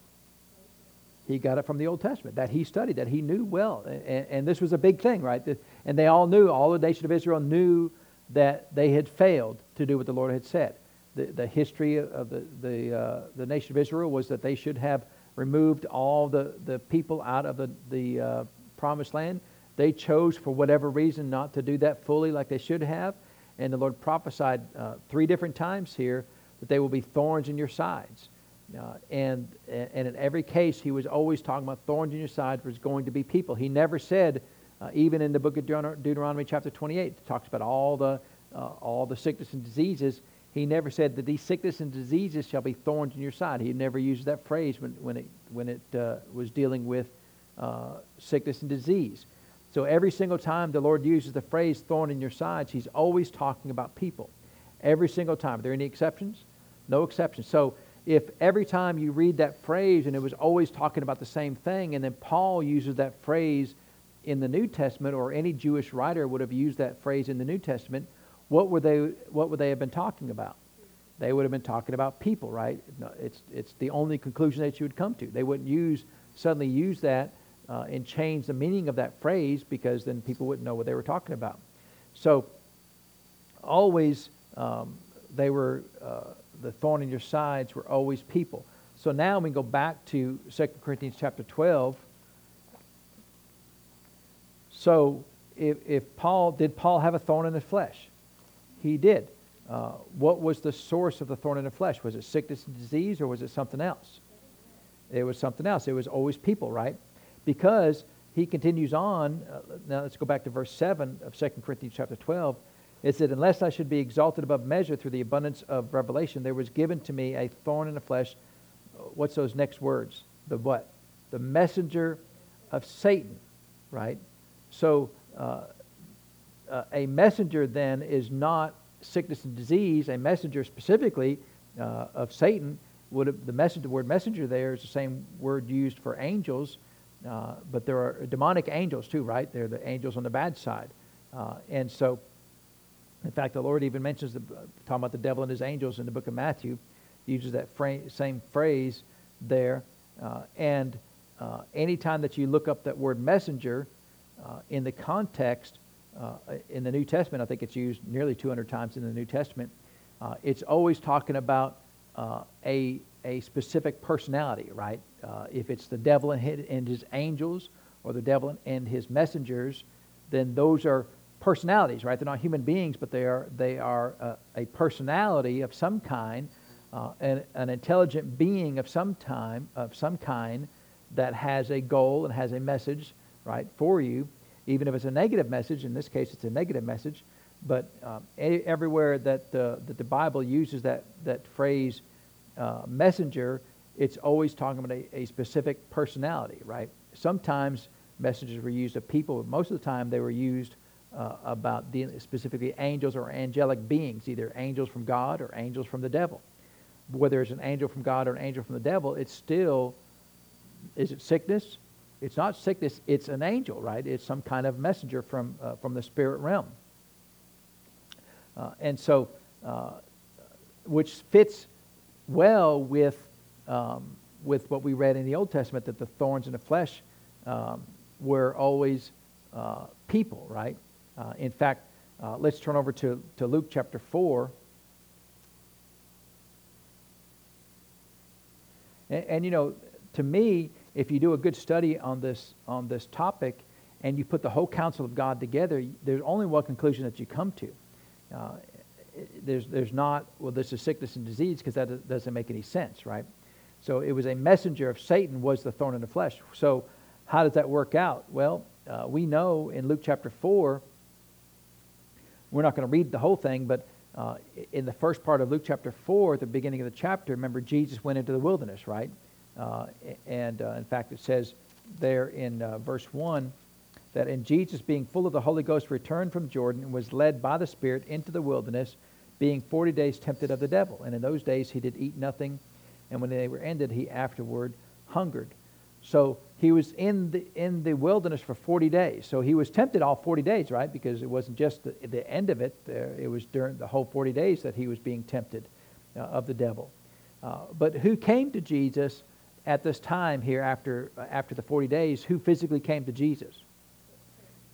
He got it from the Old Testament that he studied, that he knew well. And, and this was a big thing, right? And they all knew, all the nation of Israel knew that they had failed to do what the Lord had said the, the history of the, the, uh, the nation of Israel was that they should have removed all the, the people out of the, the uh, promised land. They chose, for whatever reason, not to do that fully like they should have. And the Lord prophesied uh, three different times here that they will be thorns in your sides. Uh, and, and in every case, he was always talking about thorns in your sides was going to be people. He never said, uh, even in the book of Deuteronomy chapter 28, it talks about all the, uh, all the sickness and diseases he never said that these sickness and diseases shall be thorns in your side. He never used that phrase when, when it, when it uh, was dealing with uh, sickness and disease. So every single time the Lord uses the phrase thorn in your sides, he's always talking about people. Every single time. Are there any exceptions? No exceptions. So if every time you read that phrase and it was always talking about the same thing, and then Paul uses that phrase in the New Testament, or any Jewish writer would have used that phrase in the New Testament, what would they, what would they have been talking about? they would have been talking about people, right? It's, it's the only conclusion that you would come to. They wouldn't use suddenly use that uh, and change the meaning of that phrase because then people wouldn't know what they were talking about. So always um, they were uh, the thorn in your sides were always people. So now we go back to 2 Corinthians chapter 12. So if, if Paul, did Paul have a thorn in the flesh? He did. Uh, what was the source of the thorn in the flesh? Was it sickness and disease or was it something else? It was something else. It was always people, right? Because he continues on. Uh, now let's go back to verse 7 of 2 Corinthians chapter 12. It said, Unless I should be exalted above measure through the abundance of revelation, there was given to me a thorn in the flesh. What's those next words? The what? The messenger of Satan, right? So uh, uh, a messenger then is not sickness and disease. A messenger specifically uh, of Satan would have, the message, the word messenger there is the same word used for angels, uh, but there are demonic angels too, right? They're the angels on the bad side, uh, and so in fact, the Lord even mentions the, talking about the devil and his angels in the book of Matthew. He uses that same phrase there. Uh, and uh, anytime that you look up that word messenger uh, in the context uh, in the New Testament, I think it's used nearly 200 times in the New Testament. Uh, it's always talking about uh, a a specific personality, right? If it's the devil and his, and his angels, or the devil and his messengers, then those are personalities, right? They're not human beings, but they are, they are uh, a personality of some kind, uh, an, an intelligent being of some time, of some kind that has a goal and has a message, right, for you. Even if it's a negative message, in this case it's a negative message, but um, everywhere that the, that the Bible uses that, that phrase uh, messenger, it's always talking about a, a specific personality, right? Sometimes messengers were used of people, but most of the time they were used uh, about specifically angels or angelic beings, either angels from God or angels from the devil. Whether it's an angel from God or an angel from the devil, it's still, is it sickness? It's not sickness, it's an angel, right? It's some kind of messenger from, uh, from the spirit realm. Uh, and so, uh, which fits well with, um, with what we read in the Old Testament that the thorns in the flesh um, were always uh, people, right? Uh, in fact, uh, let's turn over to, to Luke chapter 4. And, and, you know, to me, if you do a good study on this, on this topic and you put the whole counsel of God together, there's only one conclusion that you come to. Uh, there's, there's not, well, this is sickness and disease because that doesn't make any sense, right? So it was a messenger of Satan was the thorn in the flesh. So how does that work out? Well, uh, we know in Luke chapter 4 we're not going to read the whole thing, but uh, in the first part of Luke chapter 4, at the beginning of the chapter, remember Jesus went into the wilderness, right? Uh, and uh, in fact, it says there in uh, verse 1 that in Jesus, being full of the Holy Ghost, returned from Jordan and was led by the Spirit into the wilderness, being 40 days tempted of the devil. And in those days he did eat nothing, and when they were ended, he afterward hungered. So he was in the, in the wilderness for 40 days. So he was tempted all 40 days, right? Because it wasn't just the, the end of it. Uh, it was during the whole 40 days that he was being tempted uh, of the devil. Uh, but who came to Jesus at this time here after, uh, after the 40 days? Who physically came to Jesus?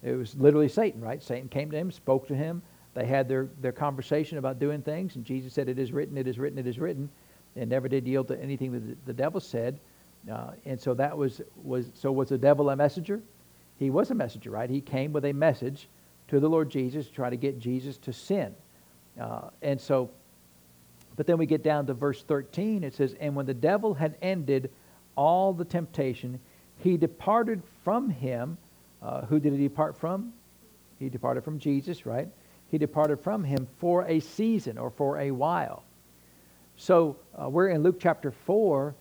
It was literally Satan, right? Satan came to him, spoke to him. They had their, their conversation about doing things, and Jesus said, It is written, it is written, it is written, and never did yield to anything that the, devil said. Uh, and so that was, was, so was the devil a messenger? He was a messenger, right? He came with a message to the Lord Jesus to try to get Jesus to sin. Uh, and so, but then we get down to verse 13. It says, And when the devil had ended all the temptation, he departed from him. Uh, who did he depart from? He departed from Jesus, right? He departed from him for a season or for a while. So uh, we're in Luke chapter 4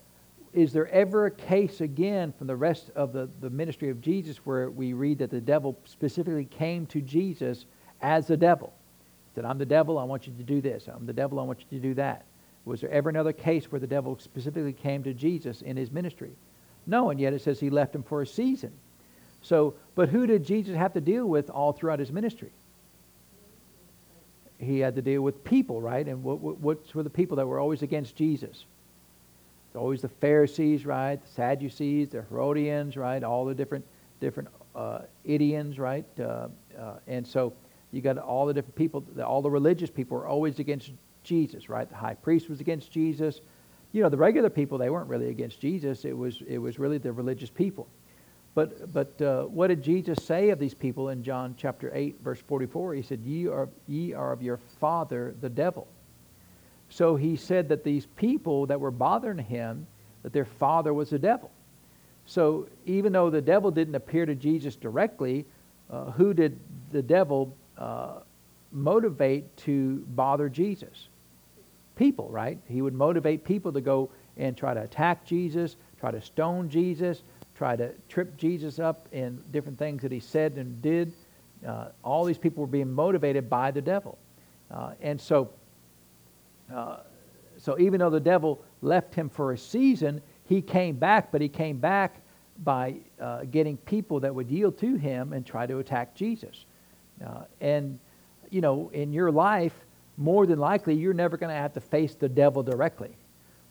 is there ever a case again from the rest of the, the ministry of Jesus where we read that the devil specifically came to Jesus as the devil? He Said, I'm the devil, I want you to do this. I'm the devil, I want you to do that. Was there ever another case where the devil specifically came to Jesus in his ministry? No, and yet it says he left him for a season. So, but who did Jesus have to deal with all throughout his ministry? He had to deal with people, right? And what, what, what were the people that were always against Jesus? It's always the Pharisees, right? The Sadducees, the Herodians, right? All the different different uh, right? Uh, uh, and so you got all the different people, all the religious people were always against Jesus, right? The high priest was against Jesus. You know, the regular people, they weren't really against Jesus. It was, it was really the religious people. But, but uh, what did Jesus say of these people in John chapter 8, verse 44? He said, ye are, ye are of your father, the devil. So he said that these people that were bothering him, that their father was the devil. So even though the devil didn't appear to Jesus directly, uh, who did the devil uh, motivate to bother Jesus? People, right? He would motivate people to go and try to attack Jesus, try to stone Jesus, try to trip Jesus up in different things that he said and did. Uh, all these people were being motivated by the devil. Uh, and so, uh, so even though the devil left him for a season, he came back, but he came back by uh, getting people that would yield to him and try to attack Jesus. Uh, and, you know, in your life, more than likely, you're never going to have to face the devil directly.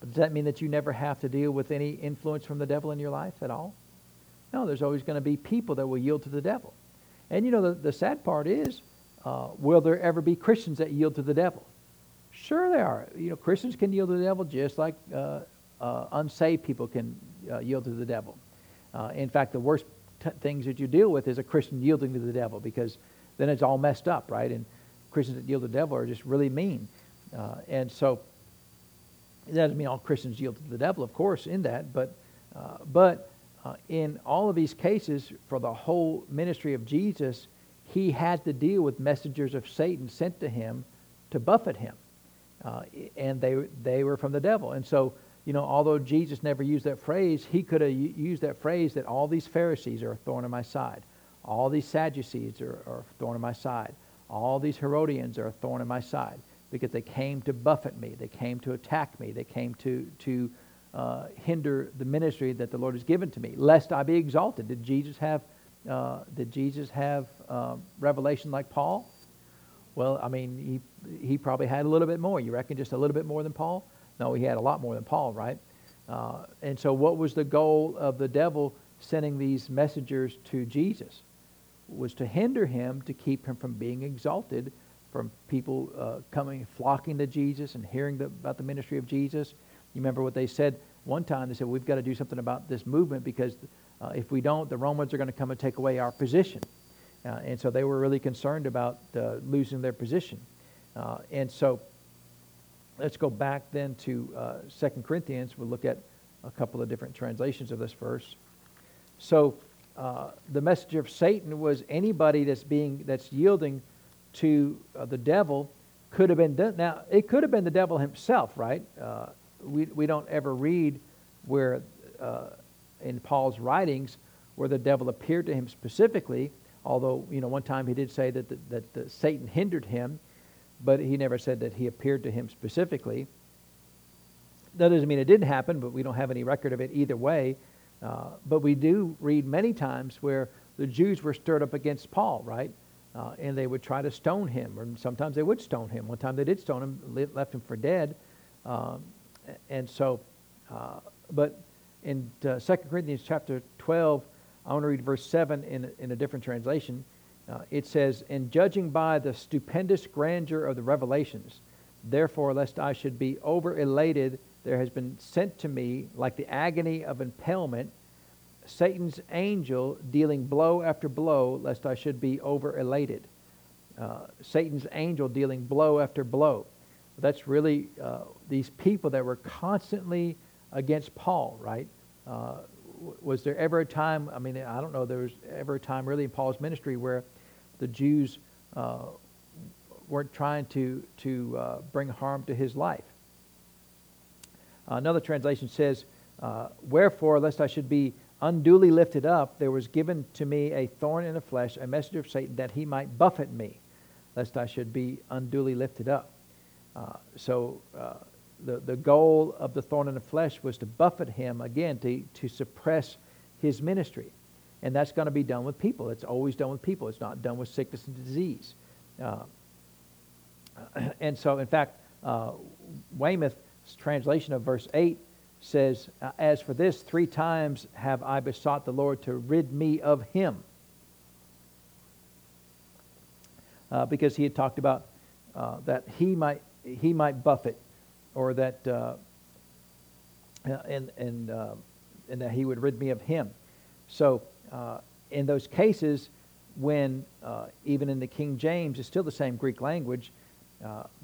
But does that mean that you never have to deal with any influence from the devil in your life at all? No, there's always going to be people that will yield to the devil. And, you know, the, the sad part is, uh, will there ever be Christians that yield to the devil? Sure, there are. You know, Christians can yield to the devil just like uh, uh, unsaved people can uh, yield to the devil. Uh, in fact, the worst t- things that you deal with is a Christian yielding to the devil because then it's all messed up, right? And Christians that yield to the devil are just really mean. Uh, and so it doesn't mean all Christians yield to the devil, of course, in that, but, uh, but uh, in all of these cases, for the whole ministry of Jesus, he had to deal with messengers of Satan sent to him to buffet him. Uh, and they, they were from the devil. And so you know, although Jesus never used that phrase, he could have used that phrase that all these Pharisees are a thorn in my side. All these Sadducees are, are a thorn in my side. All these Herodians are a thorn in my side because they came to buffet me. They came to attack me. They came to, to uh, hinder the ministry that the Lord has given to me, lest I be exalted. Did Jesus have, uh, did Jesus have uh, revelation like Paul? Well, I mean, he, he probably had a little bit more. You reckon just a little bit more than Paul? No, he had a lot more than Paul, right? Uh, and so, what was the goal of the devil sending these messengers to Jesus? Was to hinder him, to keep him from being exalted, from people uh, coming, flocking to Jesus and hearing the, about the ministry of Jesus. You remember what they said one time? They said, We've got to do something about this movement because uh, if we don't, the Romans are going to come and take away our position. Uh, and so they were really concerned about uh, losing their position. Uh, and so, Let's go back then to uh, 2 Corinthians. We'll look at a couple of different translations of this verse. So uh, the message of Satan was anybody that's being that's yielding to uh, the devil could have been done. Now it could have been the devil himself, right? Uh, we we don't ever read where uh, in Paul's writings where the devil appeared to him specifically. Although you know one time he did say that the, that the Satan hindered him but he never said that he appeared to him specifically. That doesn't mean it didn't happen, but we don't have any record of it either way. Uh, but we do read many times where the Jews were stirred up against Paul, right? Uh, and they would try to stone him, or sometimes they would stone him. One time they did stone him, left him for dead. Um, and so, uh, but in uh, 2 Corinthians chapter 12, I want to read verse 7 in, in a different translation. Uh, it says, In judging by the stupendous grandeur of the revelations, therefore, lest I should be over elated, there has been sent to me, like the agony of impalement, Satan's angel dealing blow after blow, lest I should be over elated. Uh, Satan's angel dealing blow after blow. That's really uh, these people that were constantly against Paul, right? Uh, was there ever a time, I mean, I don't know, there was ever a time really in Paul's ministry where the Jews uh, weren't trying to, to uh, bring harm to his life. Another translation says, uh, Wherefore, lest I should be unduly lifted up, there was given to me a thorn in the flesh, a messenger of Satan, that he might buffet me, lest I should be unduly lifted up. Uh, so uh, the, the goal of the thorn in the flesh was to buffet him again, to, to suppress his ministry. And that's going to be done with people. It's always done with people. It's not done with sickness and disease. Uh, and so, in fact, uh, Weymouth's translation of verse 8 says, uh, As for this, three times have I besought the Lord to rid me of him. Uh, because he had talked about uh, that he might, he might buffet, or that, uh, uh and, and, uh, and that he would rid me of him. So, in those cases, when even in the King James, it's still the same Greek language,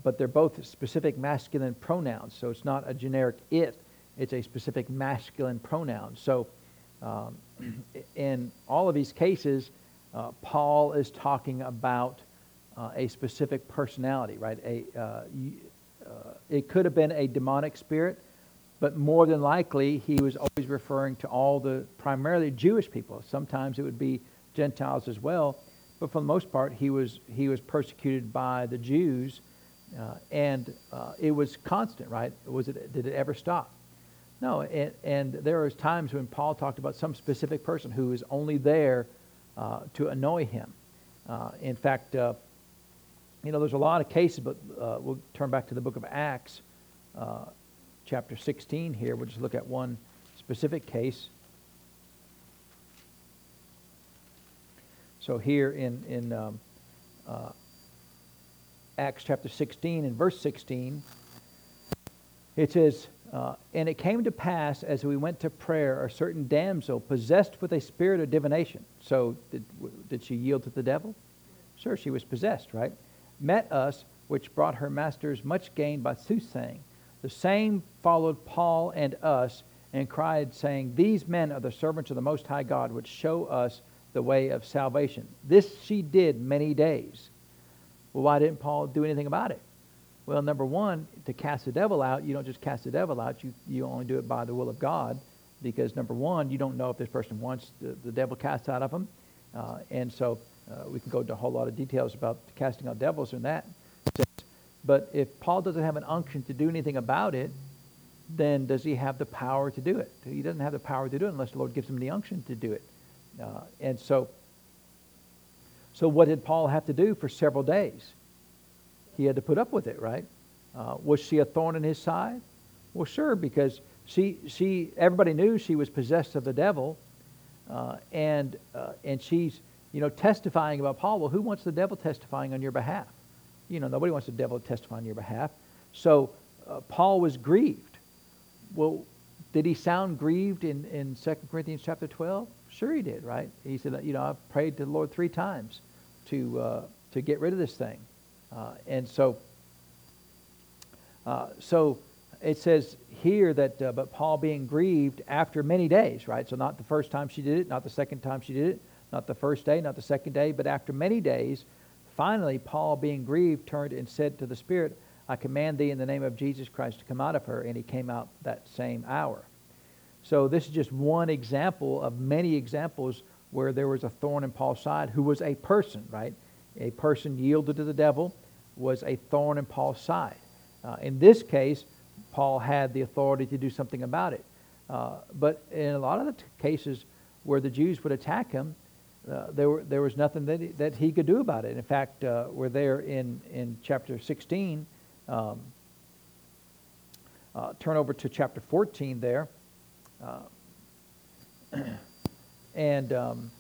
but they're both specific masculine pronouns. So it's not a generic it, it's a specific masculine pronoun. So, um, in all of these cases, uh, Paul is talking about uh, a specific personality, right? A, uh, uh, it could have been a demonic spirit, but more than likely, he was always referring to all the primarily Jewish people. Sometimes it would be Gentiles as well, but for the most part, he was he was persecuted by the Jews, uh, and uh, it was constant, right? Was it? Did it ever stop? No, and, and there are times when Paul talked about some specific person who is only there uh, to annoy him. Uh, in fact, uh, you know, there's a lot of cases, but uh, we'll turn back to the book of Acts, uh, chapter 16 here. We'll just look at one specific case. So here in, in um, uh, Acts chapter 16 and verse 16, it says, uh, and it came to pass as we went to prayer, a certain damsel possessed with a spirit of divination. So, did, did she yield to the devil? Sure, she was possessed, right? Met us, which brought her masters much gain by soothsaying. The same followed Paul and us and cried, saying, These men are the servants of the Most High God, which show us the way of salvation. This she did many days. Well, why didn't Paul do anything about it? Well, number one, to cast the devil out, you don't just cast the devil out, you, you only do it by the will of God. Because number one, you don't know if this person wants the, the devil cast out of them. Uh, and so uh, we can go into a whole lot of details about casting out devils in that. But if Paul doesn't have an unction to do anything about it, then does he have the power to do it? He doesn't have the power to do it unless the Lord gives him the unction to do it. Uh, and so, so what did Paul have to do for several days? He had to put up with it, right? Uh, was she a thorn in his side? Well, sure, because she, she, everybody knew she was possessed of the devil, uh, and, uh, and she's, you know, testifying about Paul. Well, who wants the devil testifying on your behalf? You know, nobody wants the devil to testify on your behalf. So uh, Paul was grieved. Well, did he sound grieved in, in 2 Corinthians chapter 12? Sure he did, right? He said, you know, I've prayed to the Lord three times to, uh, to get rid of this thing. Uh, and so, uh, so it says here that, uh, but Paul being grieved after many days, right? So not the first time she did it, not the second time she did it, not the first day, not the second day, but after many days, finally Paul being grieved turned and said to the Spirit, I command thee in the name of Jesus Christ to come out of her. And he came out that same hour. So this is just one example of many examples where there was a thorn in Paul's side who was a person, right? A person yielded to the devil was a thorn in Paul's side. Uh, in this case, Paul had the authority to do something about it. Uh, but in a lot of the t- cases where the Jews would attack him, uh, there, were, there was nothing that he, that he could do about it. In fact, uh, we're there in, in chapter 16. Um, uh, turn over to chapter 14 there. Uh, and um,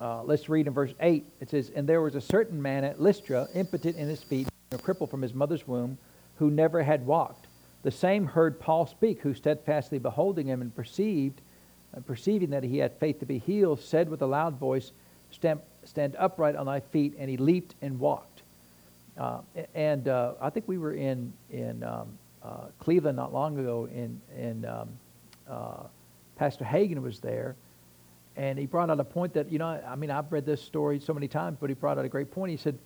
uh, let's read in verse 8. It says, And there was a certain man at Lystra, impotent in his feet, a cripple from his mother's womb, who never had walked. The same heard Paul speak, who steadfastly beholding him and perceived, uh, perceiving that he had faith to be healed, said with a loud voice, Stand, stand upright on thy feet. And he leaped and walked. Uh, and uh, I think we were in, in um, uh, Cleveland not long ago, and, and um, uh, Pastor Hagin was there and he brought out a point that you know i mean i've read this story so many times but he brought out a great point. He said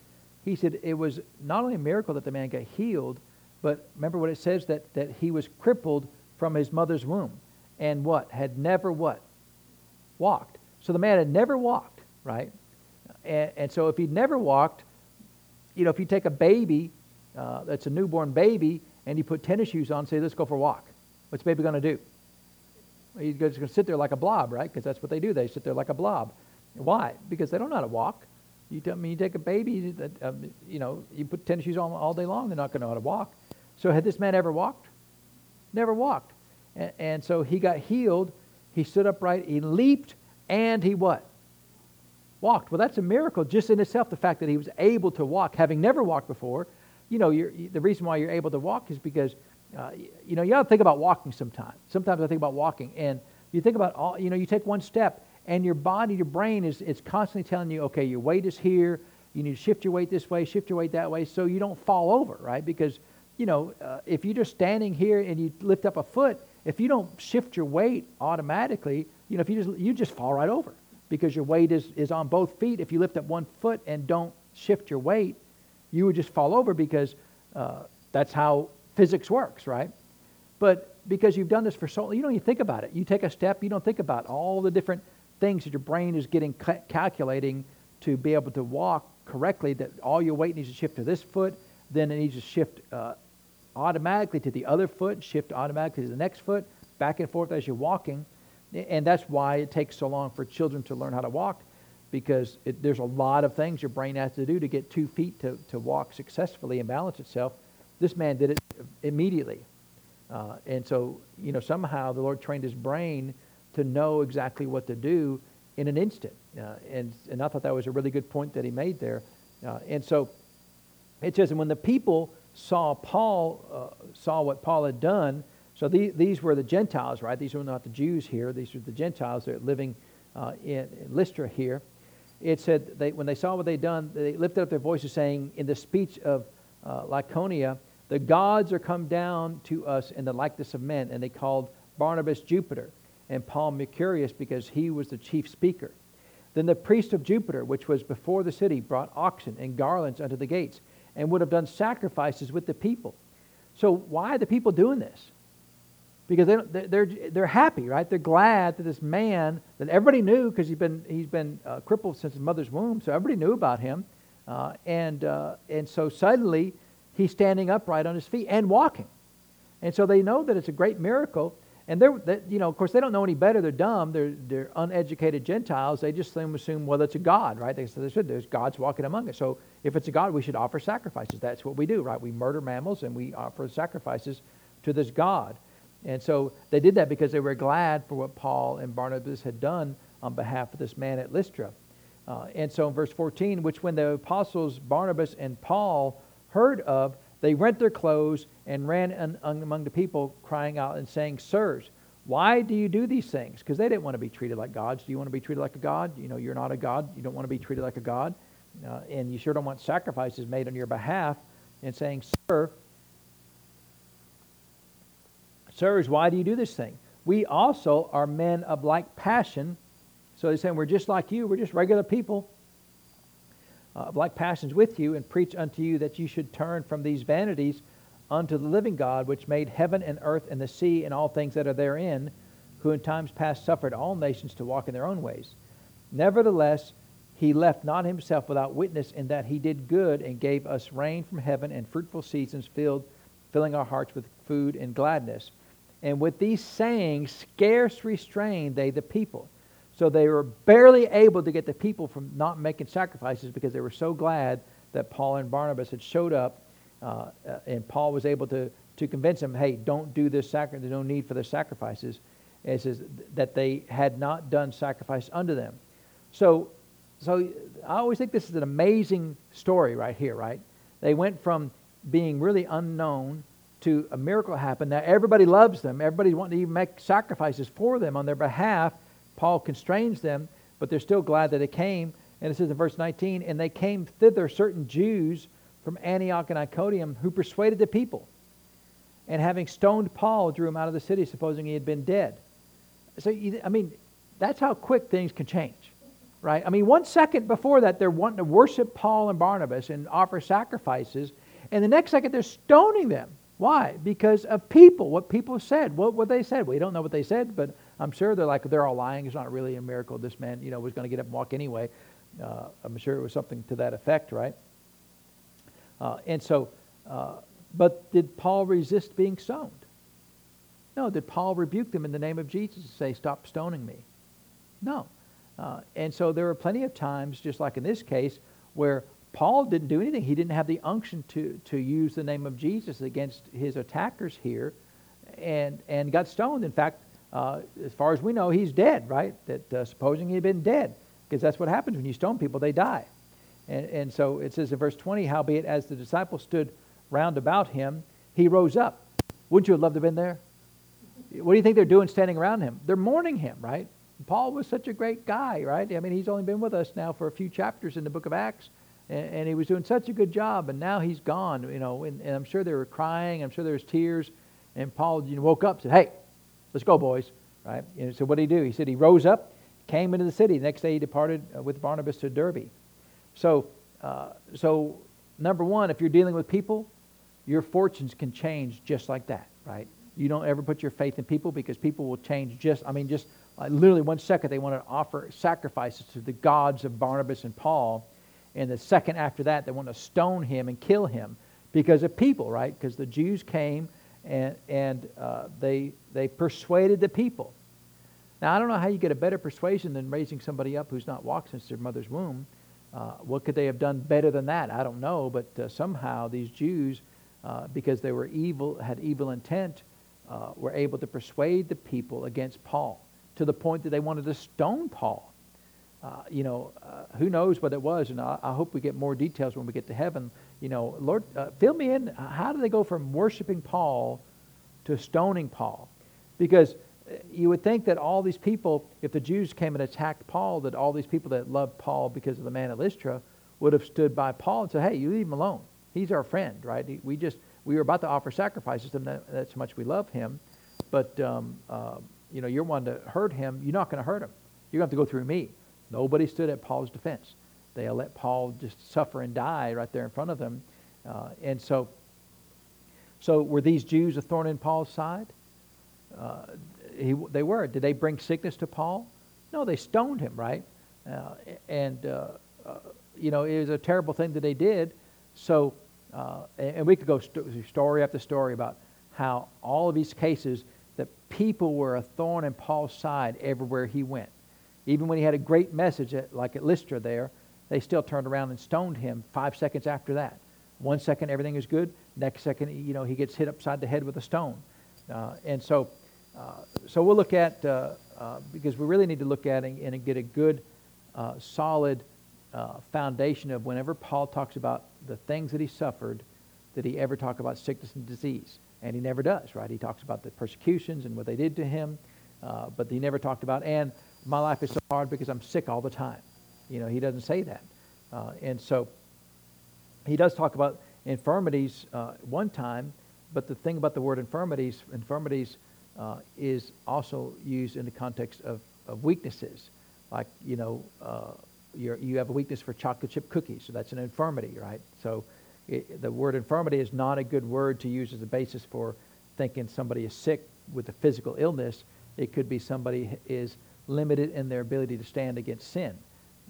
he said it was not only a miracle that the man got healed but remember what it says that that he was crippled from his mother's womb and what? Had never what? Walked. So the man had never walked right? And, and so if he'd never walked you know if you take a baby uh, that's a newborn baby and you put tennis shoes on say let's go for a walk. What's the baby going to do He's just going to sit there like a blob, right? Because that's what they do. They sit there like a blob. Why? Because they don't know how to walk. You, I mean, you take a baby, that, um, you know, you put tennis shoes on all day long, they're not going to know how to walk. So had this man ever walked? Never walked. And, and so he got healed. He stood upright. He leaped, and he what? Walked. Well, that's a miracle just in itself. The fact that he was able to walk, having never walked before. You know, the reason why you're able to walk is because, uh, you know, you got to think about walking sometimes. Sometimes I think about walking, and you think about all. You know, you take one step, and your body, your brain is it's constantly telling you, okay, your weight is here. You need to shift your weight this way, shift your weight that way, so you don't fall over, right? Because you know, uh, if you're just standing here and you lift up a foot, if you don't shift your weight automatically, you know, if you just you just fall right over because your weight is is on both feet. If you lift up one foot and don't shift your weight, you would just fall over because uh, that's how physics works, right? But because you've done this for so long, you don't even think about it. You take a step, you don't think about all the different things that your brain is getting ca- calculating to be able to walk correctly, that all your weight needs to shift to this foot, then it needs to shift uh, automatically to the other foot, shift automatically to the next foot, back and forth as you're walking. And that's why it takes so long for children to learn how to walk, because it, there's a lot of things your brain has to do to get two feet to, to walk successfully and balance itself. This man did it immediately. Uh, and so, you know, somehow the Lord trained his brain to know exactly what to do in an instant. Uh, and, and I thought that was a really good point that he made there. Uh, and so it says, and when the people saw Paul, uh, saw what Paul had done, so the, these were the Gentiles, right? These were not the Jews here. These were the Gentiles that are living uh, in, in, Lystra here. It said they, when they saw what they'd done, they lifted up their voices saying, in the speech of uh, Lycaonia, the gods are come down to us in the likeness of men. And they called Barnabas Jupiter and Paul Mercurius because he was the chief speaker. Then the priest of Jupiter, which was before the city, brought oxen and garlands unto the gates and would have done sacrifices with the people. So why are the people doing this? Because they they're, they're happy, right? They're glad that this man that everybody knew because he's been, he's been uh, crippled since his mother's womb, so everybody knew about him. Uh, and, uh, and so suddenly he's standing upright on his feet and walking. And so they know that it's a great miracle. And they're, they, you know, of course, they don't know any better. They're dumb. They're, they're uneducated Gentiles. They just assume, well, it's a God, right? They say, there's God's walking among us. So if it's a God, we should offer sacrifices. That's what we do, right? We murder mammals and we offer sacrifices to this God. And so they did that because they were glad for what Paul and Barnabas had done on behalf of this man at Lystra. Uh, and so in verse 14, which when the apostles Barnabas and Paul heard of, they rent their clothes and ran un, un, among the people, crying out and saying, Sirs, why do you do these things? Because they didn't want to be treated like gods. Do you want to be treated like a god? You know, you're not a god. You don't want to be treated like a god. Uh, and you sure don't want sacrifices made on your behalf. And saying, Sir, Sirs, why do you do this thing? We also are men of like passion. So they're saying, We're just like you. We're just regular people like passions with you, and preach unto you that you should turn from these vanities unto the living God, which made heaven and earth and the sea and all things that are therein, who in times past suffered all nations to walk in their own ways. Nevertheless, he left not himself without witness in that he did good and gave us rain from heaven and fruitful seasons filled, filling our hearts with food and gladness. And with these sayings scarce restrained they the people so they were barely able to get the people from not making sacrifices because they were so glad that Paul and Barnabas had showed up, uh, and Paul was able to, to convince them, hey, don't do this sacrifice. There's no need for the sacrifices. it says that they had not done sacrifice unto them. So, so I always think this is an amazing story right here, right? They went from being really unknown to a miracle happen. Now everybody loves them. Everybody's wanting to even make sacrifices for them on their behalf Paul constrains them, but they're still glad that they came. And it says in verse 19, and they came thither certain Jews from Antioch and Iconium who persuaded the people. And having stoned Paul, drew him out of the city, supposing he had been dead. So, I mean, that's how quick things can change, right? I mean, one second before that, they're wanting to worship Paul and Barnabas and offer sacrifices. And the next second, they're stoning them. Why? Because of people, what people said. What, what they said. We don't know what they said, but I'm sure they're like, they're all lying. It's not really a miracle. This man, you know, was going to get up and walk anyway. Uh, I'm sure it was something to that effect, right? Uh, and so, uh, but did Paul resist being stoned? No. Did Paul rebuke them in the name of Jesus and say, stop stoning me? No. Uh, and so there were plenty of times, just like in this case, where Paul didn't do anything. He didn't have the unction to, to use the name of Jesus against his attackers here and, and got stoned. In fact, uh, as far as we know, he's dead, right? That uh, supposing he had been dead, because that's what happens when you stone people, they die. And, and so it says in verse 20, howbeit as the disciples stood round about him, he rose up. Wouldn't you have loved to have been there? What do you think they're doing standing around him? They're mourning him, right? Paul was such a great guy, right? I mean, he's only been with us now for a few chapters in the book of Acts, and, and he was doing such a good job, and now he's gone, you know, and, and I'm sure they were crying, I'm sure there was tears, and Paul you know, woke up and said, hey, let's go, boys, right? And so what did he do? He said he rose up, came into the city. The next day he departed uh, with Barnabas to Derbe. So, uh, so number one, if you're dealing with people, your fortunes can change just like that, right? You don't ever put your faith in people because people will change just, I mean, just uh, literally one second they want to offer sacrifices to the gods of Barnabas and Paul. And the second after that, they want to stone him and kill him because of people, right? Because the Jews came and, and uh, they, they persuaded the people. Now, I don't know how you get a better persuasion than raising somebody up who's not walked since their mother's womb. Uh, what could they have done better than that? I don't know, but uh, somehow these Jews, uh, because they were evil, had evil intent, uh, were able to persuade the people against Paul to the point that they wanted to stone Paul. Uh, you know, who knows what it was, and I, I, hope we get more details when we get to heaven. You know, Lord, fill me in. How do they go from worshiping Paul to stoning Paul? Because you would think that all these people, if the Jews came and attacked Paul, that all these people that loved Paul because of the man at Lystra would have stood by Paul and said, hey, you leave him alone. He's our friend, right? We just, we were about to offer sacrifices to him. That, that's how much we love him. But, um, uh, you know, you're one to hurt him. You're not going to hurt him. You're going to have to go through me. Nobody stood at Paul's defense. They let Paul just suffer and die right there in front of them. Uh, and so, so were these Jews a thorn in Paul's side? Uh, he, they were. Did they bring sickness to Paul? No, they stoned him, right? Uh, and, uh, uh, you know, it was a terrible thing that they did. So, uh, and we could go st- story after story about how all of these cases that people were a thorn in Paul's side everywhere he went. Even when he had a great message, at, like at Lystra there, they still turned around and stoned him five seconds after that. One second, everything is good. Next second, you know, he gets hit upside the head with a stone. Uh, and so uh, so we'll look at, uh, uh, because we really need to look at and, and get a good, solid foundation of whenever Paul talks about the things that he suffered, did he ever talk about sickness and disease. And he never does, right? He talks about the persecutions and what they did to him, uh, but he never talked about, and my life is so hard because I'm sick all the time. You know, he doesn't say that. Uh, and so he does talk about infirmities uh, one time, but the thing about the word infirmities, infirmities uh, is also used in the context of, of weaknesses. Like, you know, uh, you have a weakness for chocolate chip cookies, so that's an infirmity, right? So it, the word infirmity is not a good word to use as a basis for thinking somebody is sick with a physical illness. It could be somebody is limited in their ability to stand against sin.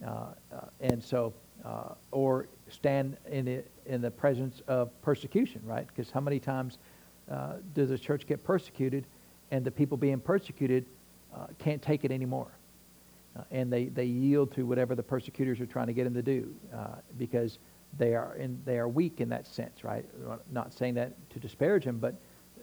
Uh, uh, and so, uh, or stand in the, in the presence of persecution, right? Because how many times does a church get persecuted and the people being persecuted can't take it anymore. Uh, and they, they yield to whatever the persecutors are trying to get them to do uh, because they are, in, they are weak in that sense, right? Not saying that to disparage them, but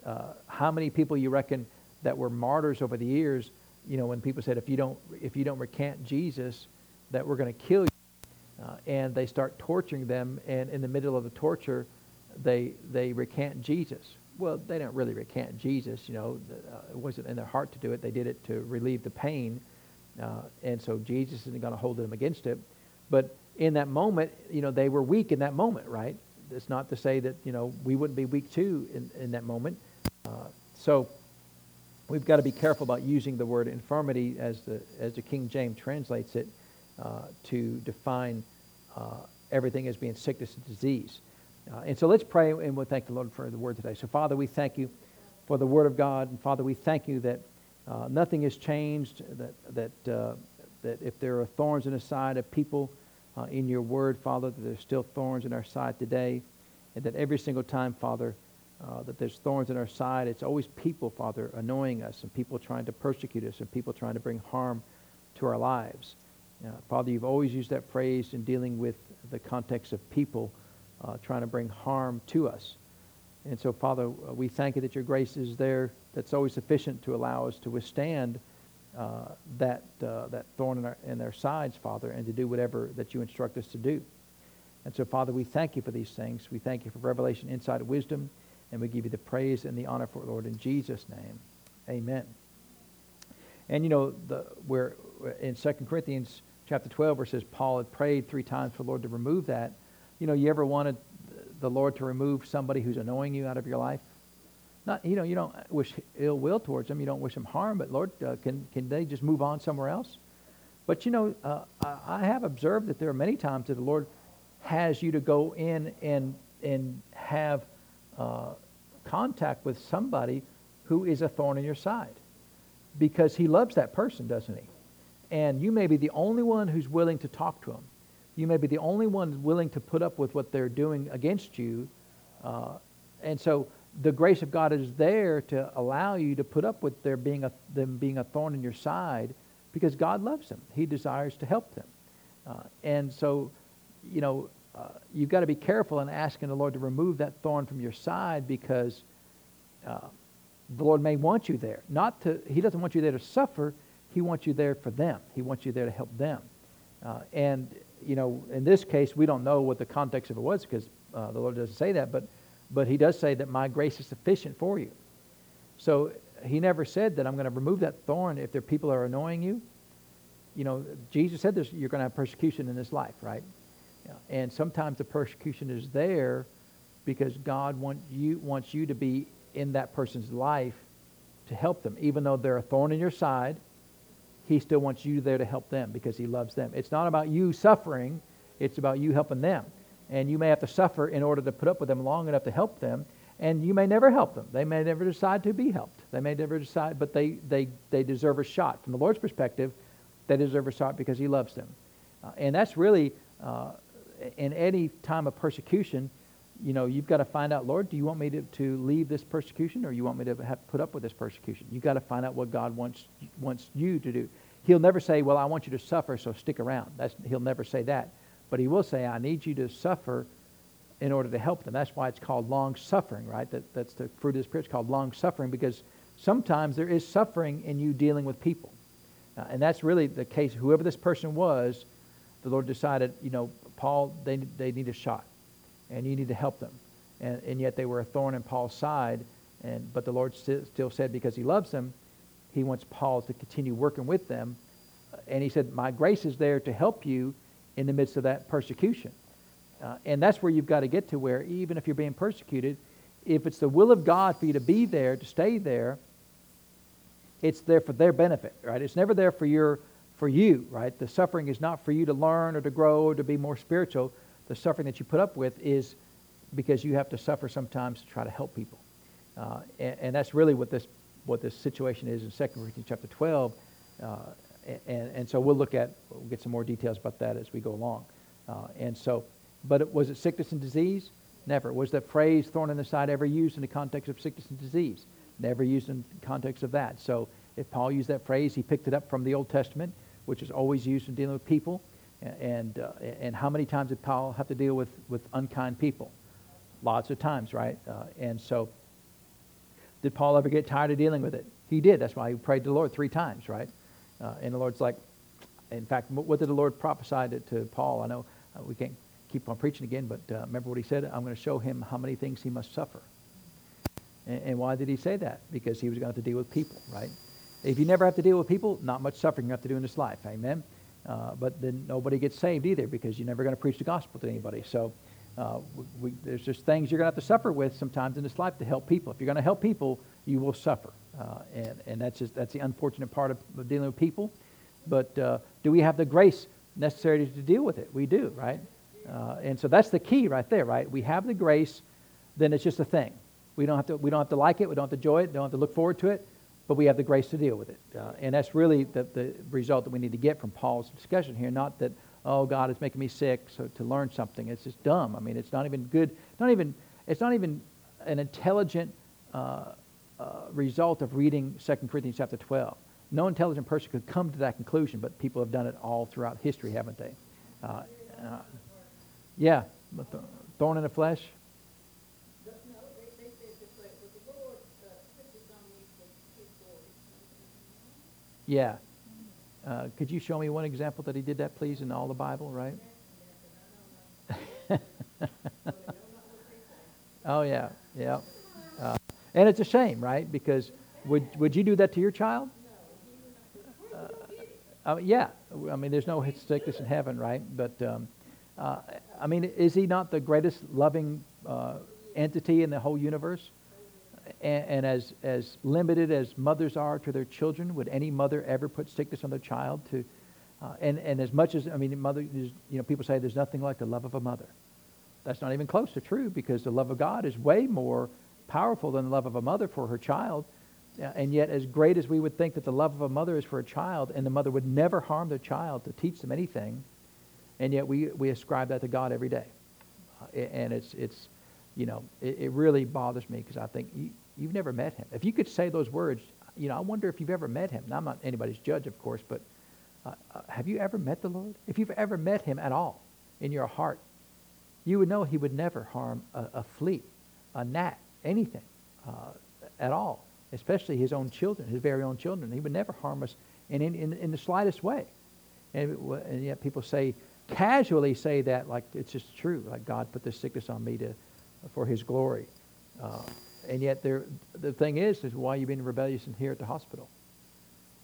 uh, how many people you reckon that were martyrs over the years, you know, when people said, if you don't, if you don't recant Jesus, that we're going to kill you. Uh, and they start torturing them, and in the middle of the torture, they, they recant Jesus well, they don't really recant Jesus. You know, uh, it wasn't in their heart to do it. They did it to relieve the pain, uh, and so Jesus isn't going to hold them against it. But in that moment, you know, they were weak in that moment, right? It's not to say that you know we wouldn't be weak too in, in that moment. Uh, so we've got to be careful about using the word infirmity as the as the King James translates it uh, to define uh, everything as being sickness and disease. Uh, and so let's pray and we'll thank the Lord for the word today. So, Father, we thank you for the word of God. And, Father, we thank you that uh, nothing has changed, that, that, uh, that if there are thorns in the side of people in your word, Father, that there's still thorns in our side today. And that every single time, Father, uh, that there's thorns in our side, it's always people, Father, annoying us and people trying to persecute us and people trying to bring harm to our lives. Uh, Father, you've always used that phrase in dealing with the context of people uh, trying to bring harm to us. And so, Father, uh, we thank you that your grace is there, that's always sufficient to allow us to withstand uh, that, uh, that thorn in, our, in their sides, Father, and to do whatever that you instruct us to do. And so, Father, we thank you for these things. We thank you for revelation, insight, wisdom, and we give you the praise and the honor for it, Lord, in Jesus' name. Amen. And you know, the, where in 2 Corinthians chapter 12, where it says Paul had prayed three times for the Lord to remove that, you know, you ever wanted the Lord to remove somebody who's annoying you out of your life? Not, you know, you don't wish ill will towards them. You don't wish them harm, but Lord, uh, can, can they just move on somewhere else? But you know, uh, I have observed that there are many times that the Lord has you to go in and, and have uh, contact with somebody who is a thorn in your side because he loves that person, doesn't he? And you may be the only one who's willing to talk to them. You may be the only one willing to put up with what they're doing against you. Uh, and so the grace of God is there to allow you to put up with their being a, them being a thorn in your side because God loves them. He desires to help them. Uh, and so, you know, uh, you've got to be careful in asking the Lord to remove that thorn from your side because uh, the Lord may want you there. Not to, He doesn't want you there to suffer. He wants you there for them. He wants you there to help them. Uh, and, you know, in this case, we don't know what the context of it was because uh, the Lord doesn't say that, but, but He does say that my grace is sufficient for you. So He never said that I'm going to remove that thorn if there people are annoying you. You know, Jesus said this, you're going to have persecution in this life, right? And sometimes the persecution is there because God want you, wants you to be in that person's life to help them. Even though they're a thorn in your side, he still wants you there to help them because he loves them. It's not about you suffering, it's about you helping them. And you may have to suffer in order to put up with them long enough to help them. And you may never help them. They may never decide to be helped. They may never decide, but they, they, they deserve a shot. From the Lord's perspective, they deserve a shot because he loves them. Uh, and that's really, uh, in any time of persecution, you know, you've got to find out, Lord, do you want me to, to leave this persecution or you want me to have put up with this persecution? You've got to find out what God wants, wants you to do. He'll never say, well, I want you to suffer, so stick around. That's, he'll never say that. But he will say, I need you to suffer in order to help them. That's why it's called long suffering, right? That, that's the fruit of the Spirit. It's called long suffering because sometimes there is suffering in you dealing with people. Uh, and that's really the case. Whoever this person was, the Lord decided, you know, Paul, they, they need a shot and you need to help them. And, and yet they were a thorn in Paul's side. And, but the Lord st- still said, because he loves them, he wants Paul to continue working with them. And he said, My grace is there to help you in the midst of that persecution. Uh, and that's where you've got to get to where, even if you're being persecuted, if it's the will of God for you to be there, to stay there, it's there for their benefit, right? It's never there for your for you, right? The suffering is not for you to learn or to grow or to be more spiritual the suffering that you put up with is because you have to suffer sometimes to try to help people. Uh, and, and, that's really what this, what this situation is in 2 Corinthians chapter 12. Uh, and, and so we'll look at, we'll get some more details about that as we go along. Uh, and so, but it, was it sickness and disease? Never. Was that phrase thorn in the side ever used in the context of sickness and disease? Never used in the context of that. So if Paul used that phrase, he picked it up from the Old Testament, which is always used in dealing with people. And, uh, and how many times did Paul have to deal with, with unkind people? Lots of times, right? Uh, and so, did Paul ever get tired of dealing with it? He did. That's why he prayed to the Lord three times, right? Uh, and the Lord's like, in fact, what did the Lord prophesy to, to Paul? I know uh, we can't keep on preaching again, but uh, remember what he said? I'm going to show him how many things he must suffer. And, and why did he say that? Because he was going to have to deal with people, right? If you never have to deal with people, not much suffering you have to do in this life. Amen? Uh, but then nobody gets saved either because you're never going to preach the gospel to anybody. So uh, we, there's just things you're going to have to suffer with sometimes in this life to help people. If you're going to help people, you will suffer, uh, and and that's just that's the unfortunate part of, of dealing with people. But uh, do we have the grace necessary to deal with it? We do, right? Uh, and so that's the key right there, right? We have the grace, then it's just a thing. We don't have to we don't have to like it. We don't have to enjoy it. Don't have to look forward to it but we have the grace to deal with it. Uh, and that's really the, the result that we need to get from Paul's discussion here. Not that, oh, God is making me sick, so to learn something. It's just dumb. I mean, it's not even good. Not even, it's not even an intelligent uh, uh, result of reading 2 Corinthians chapter 12. no intelligent person could come to that conclusion, but people have done it all throughout history, haven't they? Uh, uh, yeah, thorn in the flesh. Yeah. Uh, could you show me one example that he did that, please, in all the Bible, right? oh, yeah, yeah. Uh, and it's a shame, right? Because would, would you do that to your child? Uh, yeah. I mean, there's no sickness in heaven, right? But, um, uh, I mean, is he not the greatest loving uh, entity in the whole universe? And, as, as limited as mothers are to their children, would any mother ever put sickness on their child? To, uh, and, and as much as, I mean, mother, you know, people say there's nothing like the love of a mother. That's not even close to true because the love of God is way more powerful than the love of a mother for her child. And yet, as great as we would think that the love of a mother is for a child, and the mother would never harm their child to teach them anything, and yet we, we ascribe that to God every day. Uh, and it's, it's, you know, it, it really bothers me because I think you, you've never met him. If you could say those words, you know, I wonder if you've ever met him. Now, I'm not anybody's judge, of course, but uh, uh, have you ever met the Lord? If you've ever met him at all in your heart, you would know he would never harm a, a flea, a gnat, anything uh, at all, especially his own children, his very own children. He would never harm us in, in, in, in the slightest way. And, and yet people say, casually say that like it's just true, like God put this sickness on me to, for his glory. Uh, and yet there, the thing is, is why are you've been rebellious in here at the hospital.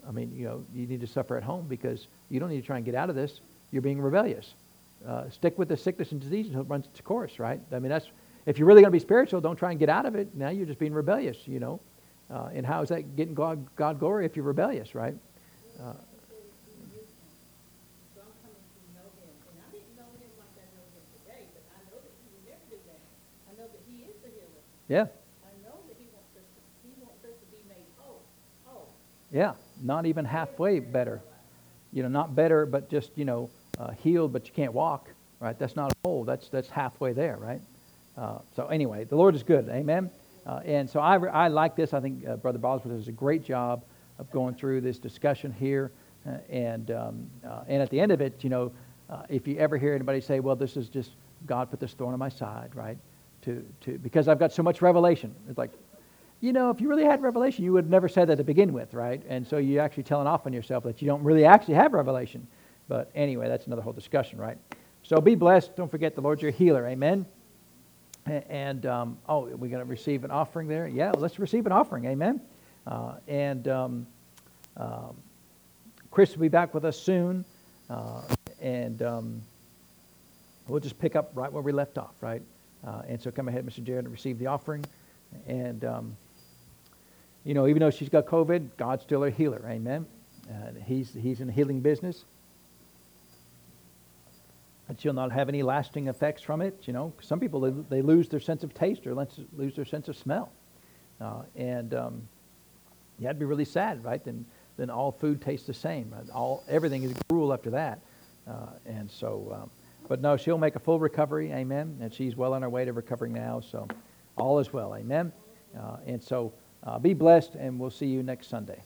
I mean, you know, you need to suffer at home because you don't need to try and get out of this. You're being rebellious. Uh, stick with the sickness and disease until it runs its course, right? I mean, that's if you're really going to be spiritual, don't try and get out of it. Now you're just being rebellious, you know. Uh, and how is that getting God, God glory if you're rebellious, right? Uh, yeah. Yeah, not even halfway better. You know, not better, but just, you know, uh, healed, but you can't walk, right? That's not whole. That's, that's halfway there, right? Uh, so anyway, the Lord is good. Amen. Uh, and so I, I like this. I think uh, Brother Bosworth does a great job of going through this discussion here. Uh, and, um, uh, and at the end of it, you know, if you ever hear anybody say, well, this is just God put this thorn on my side, right? To, to, because I've got so much revelation. It's like, you know, if you really had revelation, you would have never said that to begin with, right? And so you're actually telling off on yourself that you don't really actually have revelation. But anyway, that's another whole discussion, right? So be blessed. Don't forget the Lord's your healer. Amen. And, um, oh, we're going to receive an offering there? Yeah, let's receive an offering. Amen. Uh, and um, um, Chris will be back with us soon. Uh, and um, we'll just pick up right where we left off, right? Uh, and so come ahead, Mr. Jared, and receive the offering. And um, you know, even though she's got COVID, God's still a healer. Amen. Uh, he's, he's in the healing business. And she'll not have any lasting effects from it. You know, some people, they, they lose their sense of taste or lose their sense of smell. Uh, and um, yeah, it'd be really sad, right? Then, then all food tastes the same. All, everything is gruel after that. Uh, and so, um, but no, she'll make a full recovery. Amen. And she's well on her way to recovering now. So all is well. Amen. Uh, and so, uh, be blessed, and we'll see you next Sunday.